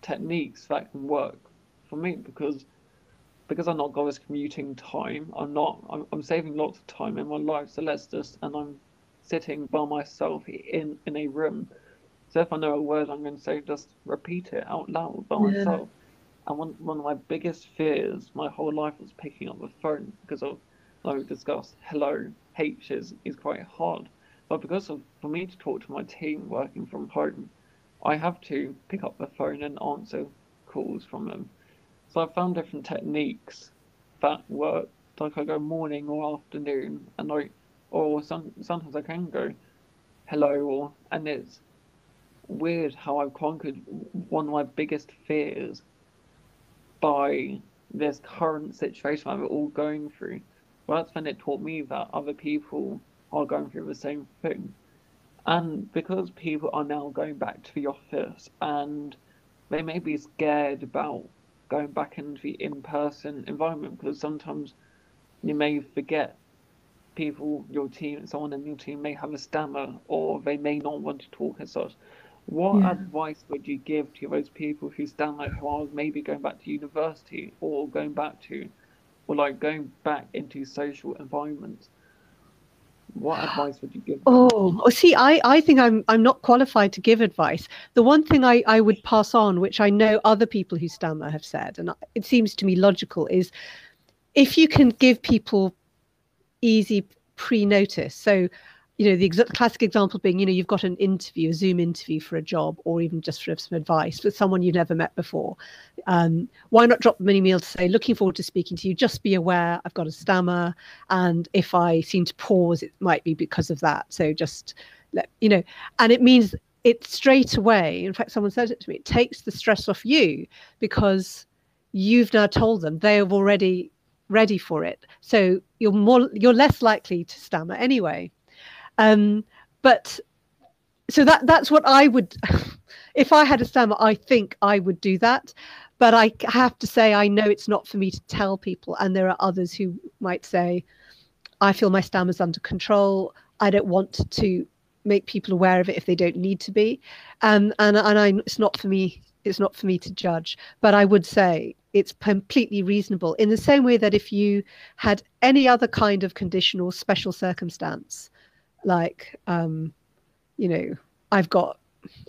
A: techniques that can work for me because because I'm not going commuting time. I'm not. I'm, I'm saving lots of time in my life. So let's just and I'm sitting by myself in in a room. So if I know a word, I'm going to say just repeat it out loud by yeah. myself. And one, one of my biggest fears my whole life was picking up the phone because of, like discussed, hello, H is, is quite hard. But because of, for me to talk to my team working from home, I have to pick up the phone and answer calls from them. So I found different techniques that work. Like I go morning or afternoon, and I, or some sometimes I can go hello, or and it's weird how I've conquered one of my biggest fears by this current situation we're all going through. Well, that's when it taught me that other people are going through the same thing. And because people are now going back to the office and they may be scared about going back into the in person environment because sometimes you may forget people, your team, someone in your team may have a stammer or they may not want to talk as such. What yeah. advice would you give to those people who stand like who are maybe going back to university or going back to, or like going back into social environments? What advice would you give? Them?
B: Oh, oh, see, I, I think I'm I'm not qualified to give advice. The one thing I, I would pass on, which I know other people who stammer have said, and it seems to me logical, is if you can give people easy pre-notice. So you know the ex- classic example being you know you've got an interview a zoom interview for a job or even just for some advice with someone you've never met before. Um, why not drop them an email to say looking forward to speaking to you. Just be aware i've got a stammer and if i seem to pause it might be because of that. So just let you know and it means it straight away in fact someone said it to me it takes the stress off you because you've now told them they have already ready for it. So you're more you're less likely to stammer anyway um, but so that that's what I would, if I had a stammer, I think I would do that. But I have to say, I know it's not for me to tell people, and there are others who might say, I feel my stammer's under control. I don't want to make people aware of it if they don't need to be, um, and and I, it's not for me. It's not for me to judge. But I would say it's completely reasonable in the same way that if you had any other kind of condition or special circumstance like um you know i've got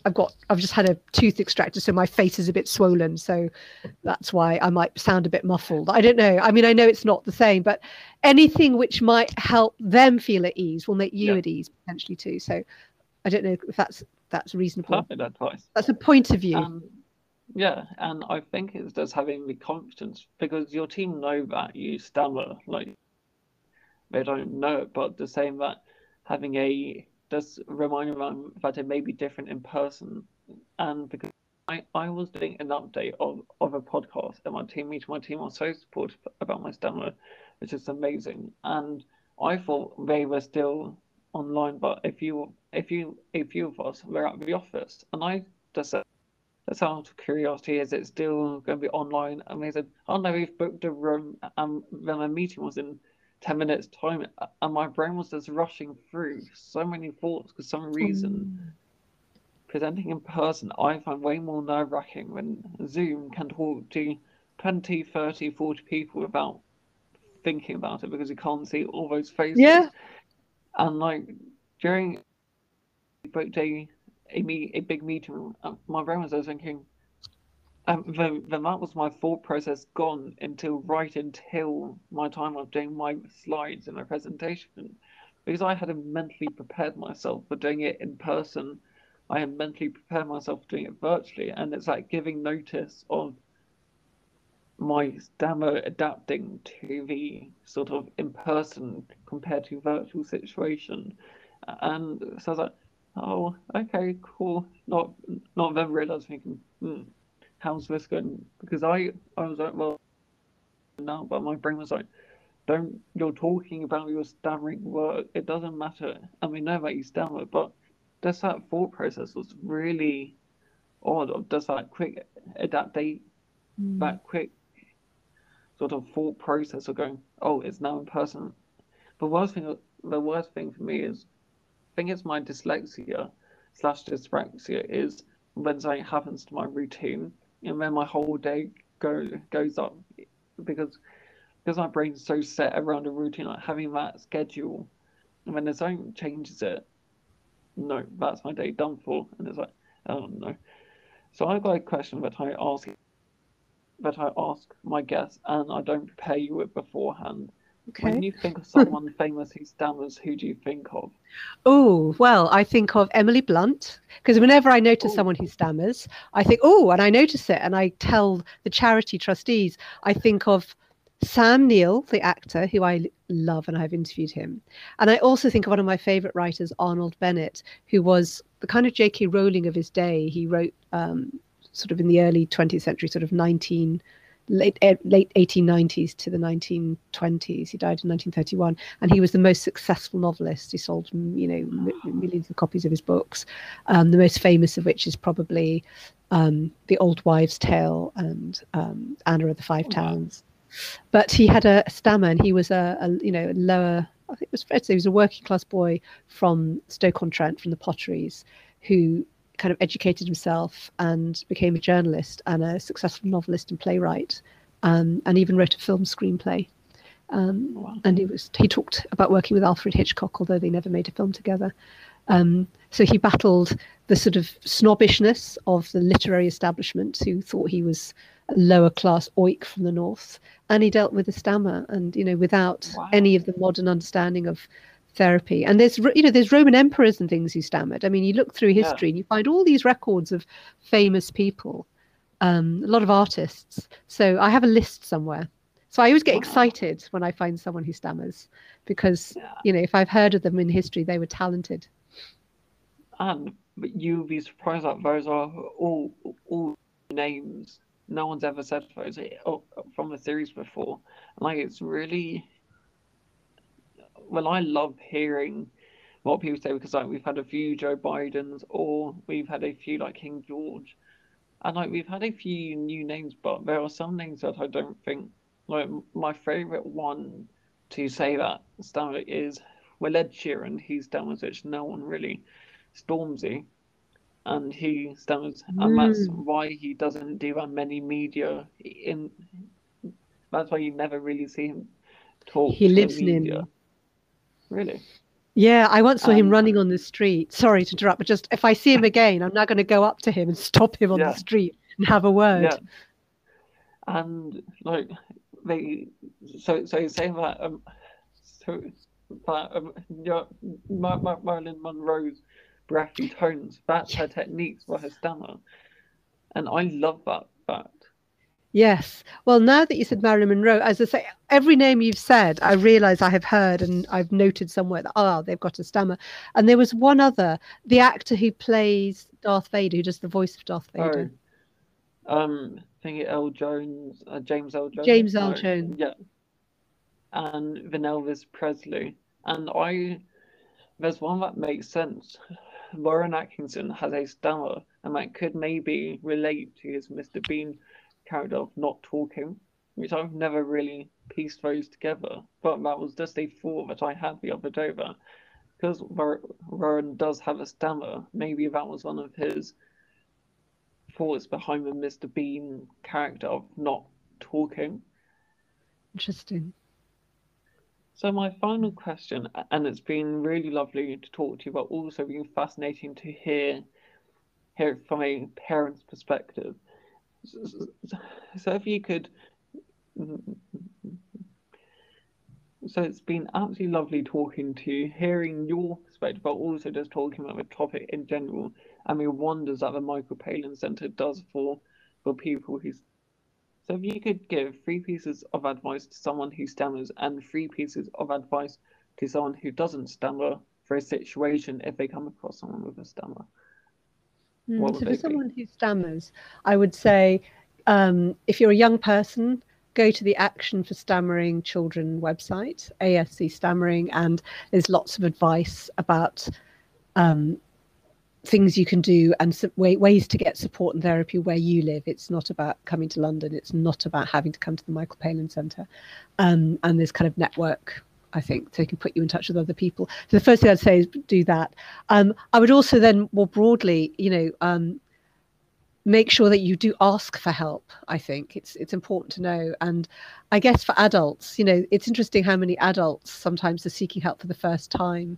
B: i've got i've just had a tooth extracted so my face is a bit swollen so that's why i might sound a bit muffled. I don't know. I mean i know it's not the same but anything which might help them feel at ease will make you yeah. at ease potentially too. So i don't know if that's that's reasonable.
A: Perfect advice.
B: That's a point of view.
A: Um, yeah and i think it's just having the confidence because your team know that you stammer like they don't know it, but the same that having a does remind that it may be different in person, and because I, I was doing an update of, of a podcast and my team meeting, my team was so supportive about my stammer, which is amazing. And I thought they were still online, but if you if you a few of us were at the office, and I just said, "That's out of curiosity, is it still going to be online?" And they said, "Oh no, we've booked a room." And then the meeting was in ten minutes time, and my brain was just rushing through so many thoughts for some reason. Mm. Presenting in person, I find way more nerve wracking when Zoom can talk to 20, 30, 40 people without thinking about it because you can't see all those faces.
B: Yeah.
A: And like during booked a a, me, a big meeting, uh, my brain was was thinking, um, then, then that was my thought process gone until right until my time of doing my slides and my presentation, because I had mentally prepared myself for doing it in person. I had mentally prepared myself for doing it virtually, and it's like giving notice of my stammer adapting to the sort of in-person compared to virtual situation. And so I was like, oh, okay, cool. Not not then realized thinking, hmm, how's this going? Because I I was like, well, no, but my brain was like, don't you're talking about your stammering work. It doesn't matter. I mean, know that you stammer, but just that thought process was really odd. Does that quick adaptate, mm. that quick sort of thought process of going, oh, it's now in person. The worst thing, the worst thing for me is, I think it's my dyslexia slash dyspraxia is when something happens to my routine and then my whole day go goes up because because my brain's so set around a routine, like having that schedule, and when there's something changes it, no, that's my day done for, and it's like, oh no. So I've got a question that I ask that I ask my guests, and I don't prepare you with beforehand. Okay. When you think of someone famous who stammers, who do you think of?
B: Oh, well, I think of Emily Blunt because whenever I notice Ooh. someone who stammers, I think, oh, and I notice it and I tell the charity trustees, I think of Sam Neill, the actor who I love and I've interviewed him. And I also think of one of my favorite writers, Arnold Bennett, who was the kind of J.K. Rowling of his day. He wrote um, sort of in the early 20th century, sort of 19 late eh, late 1890s to the 1920s. He died in 1931, and he was the most successful novelist. He sold mm, you know m- millions of copies of his books. Um, the most famous of which is probably um, The Old Wives' Tale and um, Anna of the Five Towns. But he had a, stammer, and he was a, a you know lower. I think it was fair to say he was a working class boy from Stoke-on-Trent, from the Potteries, who kind of educated himself and became a journalist and a successful novelist and playwright, um, and even wrote a film screenplay. Um, wow. And he was he talked about working with Alfred Hitchcock, although they never made a film together. Um, so he battled the sort of snobbishness of the literary establishment, who thought he was a lower class oik from the north, and he dealt with the stammer, and you know, without wow. any of the modern understanding of therapy. And there's you know there's Roman emperors and things who stammered. I mean, you look through history yeah. and you find all these records of famous people, um, a lot of artists. So I have a list somewhere. So I always get wow. excited when I find someone who stammers because yeah. you know if I've heard of them in history, they were talented.
A: And you'll be surprised that those are all all names no one's ever said those oh, from the series before. Like it's really well, I love hearing what people say because like we've had a few Joe Bidens or we've had a few like King George, and like we've had a few new names, but there are some names that I don't think like my favorite one to say that Stanley is well Ed Sheeran. He's which no one really Stormzy, and he stammers, mm. and that's mm. why he doesn't do that many media in. That's why you never really see him talk.
B: He lives in
A: Really?
B: Yeah, I once saw um, him running on the street. Sorry to interrupt, but just if I see him again, I'm now going to go up to him and stop him on yeah. the street and have a word. Yeah.
A: And like they, so so saying that um, so that um, your, Mar- Mar- Marilyn Monroe's breathy tones, that's her techniques for her stammer, and I love that fact.
B: Yes. Well, now that you said Marilyn Monroe, as I say, every name you've said, I realise I have heard and I've noted somewhere that, oh, they've got a stammer. And there was one other, the actor who plays Darth Vader, who does the voice of Darth Vader.
A: Oh, um, I think Earl Jones, uh, James Earl Jones.
B: James Earl Jones.
A: Yeah. And then Elvis Presley. And I, there's one that makes sense. Rowan Atkinson has a stammer, and that could maybe relate to his Mr. Bean character of not talking, which I've never really pieced those together. But that was just a thought that I had the other day that because Rowan does have a stammer, maybe that was one of his thoughts behind the Mr. Bean character of not talking.
B: Interesting.
A: So my final question, and it's been really lovely to talk to you, but also been fascinating to hear hear from a parent's perspective. So if you could, so it's been absolutely lovely talking to you, hearing your perspective, but also just talking about the topic in general, and the wonders that the Michael Palin Centre does for for people who so if you could give three pieces of advice to someone who stammers and three pieces of advice to someone who doesn't stammer for a situation if they come across someone with a stammer.
B: Mm, so for someone who stammers, I would say um, if you're a young person, go to the Action for Stammering Children website, ASC Stammering, and there's lots of advice about um, things you can do and ways to get support and therapy where you live. It's not about coming to London. It's not about having to come to the Michael Palin Centre. Um, and there's kind of network, I think, so can put you in touch with other people. So the first thing I'd say is do that. Um, I would also then more broadly, you know, um, make sure that you do ask for help. I think it's it's important to know. And I guess for adults, you know, it's interesting how many adults sometimes are seeking help for the first time.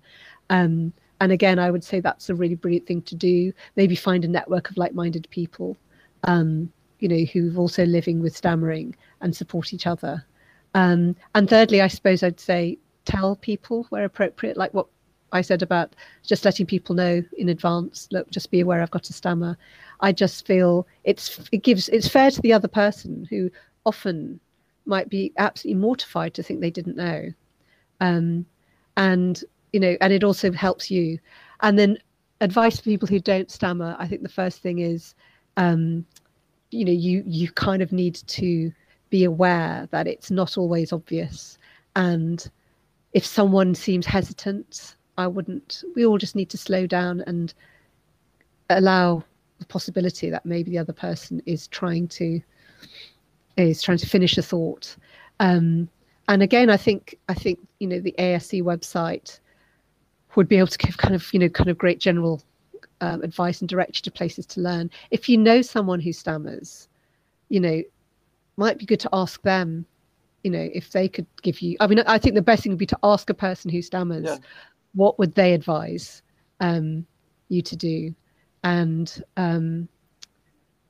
B: Um, and again, I would say that's a really brilliant thing to do. Maybe find a network of like-minded people, um, you know, who've also living with stammering and support each other. Um, and thirdly, I suppose I'd say tell people where appropriate, like what I said about just letting people know in advance. Look, just be aware I've got a stammer. I just feel it's it gives it's fair to the other person who often might be absolutely mortified to think they didn't know. Um, and you know, and it also helps you. And then advice for people who don't stammer, I think the first thing is, um, you know, you you kind of need to be aware that it's not always obvious. And if someone seems hesitant, I wouldn't. We all just need to slow down and allow the possibility that maybe the other person is trying to is trying to finish a thought. Um, and again, I think I think you know the ASC website would be able to give kind of you know kind of great general um, advice and direct you to places to learn. If you know someone who stammers, you know, might be good to ask them, you know, if they could give you. I mean, I think the best thing would be to ask a person who stammers, yeah. what would they advise um, you to do, and um,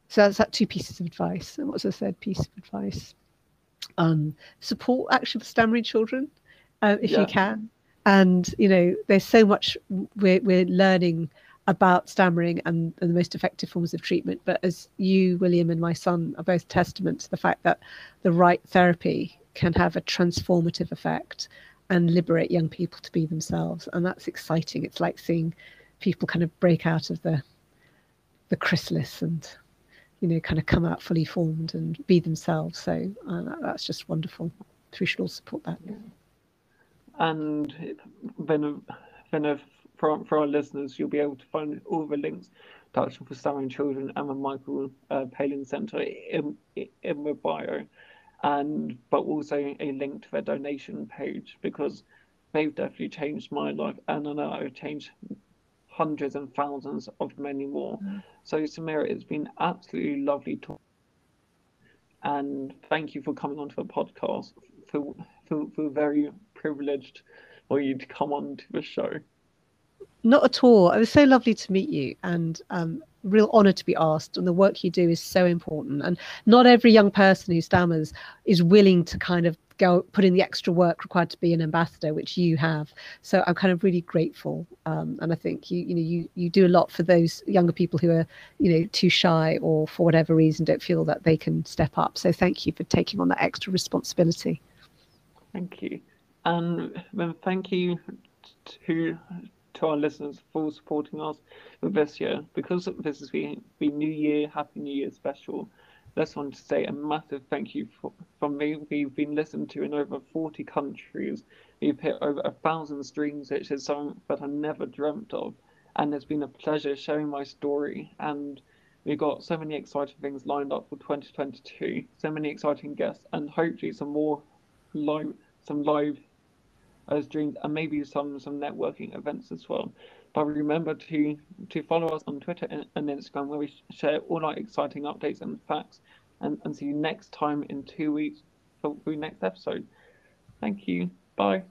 B: so that's that two pieces of advice. And what's the third piece of advice? Um, support actually for stammering children, uh, if yeah. you can and you know there's so much we're, we're learning about stammering and, and, the most effective forms of treatment but as you william and my son are both testament to the fact that the right therapy can have a transformative effect and liberate young people to be themselves. And that's exciting. It's like seeing people kind of break out of the the chrysalis and you know kind of come out fully formed and be themselves. So uh, that's just wonderful. So we should all support that.
A: And then then for, for our listeners, you'll be able to find all the links to Action for Stammering Children and the Michael uh, Palin Centre in, in the bio, and but also a link to their donation page because they've definitely changed my life, and I know I've changed hundreds and thousands of many more. Mm. So Samira, it's been absolutely lovely talk, and thank you for coming onto the podcast. For, for, for very privileged for you to come on to the show.
B: Not at all. It was so lovely to meet you, and um, real honor to be asked. And the work you do is so important. And not every young person who stammers is willing to kind of go put in the extra work required to be an ambassador, which you have. So I'm kind of really grateful, um, and I think you you know you you do a lot for those younger people who are you know too shy or for whatever reason don't feel that they can step up. So thank you for taking on that extra responsibility.
A: Thank you, and then thank you to to our listeners for supporting us this year because this is the, the New Year Happy New Year special I just want to say a massive thank you for, from me. We've been listened to in over 40 countries. We've hit over a thousand streams, which is something that I never dreamt of. And it's been a pleasure sharing my story. And we've got so many exciting things lined up for 2022. So many exciting guests, and hopefully some more live, some live uh, dreams, and maybe some some networking events as well. But remember to to follow us on Twitter and, and Instagram where we share all our exciting updates and facts. And, and see you next time in two weeks for the next episode. Thank you. Bye.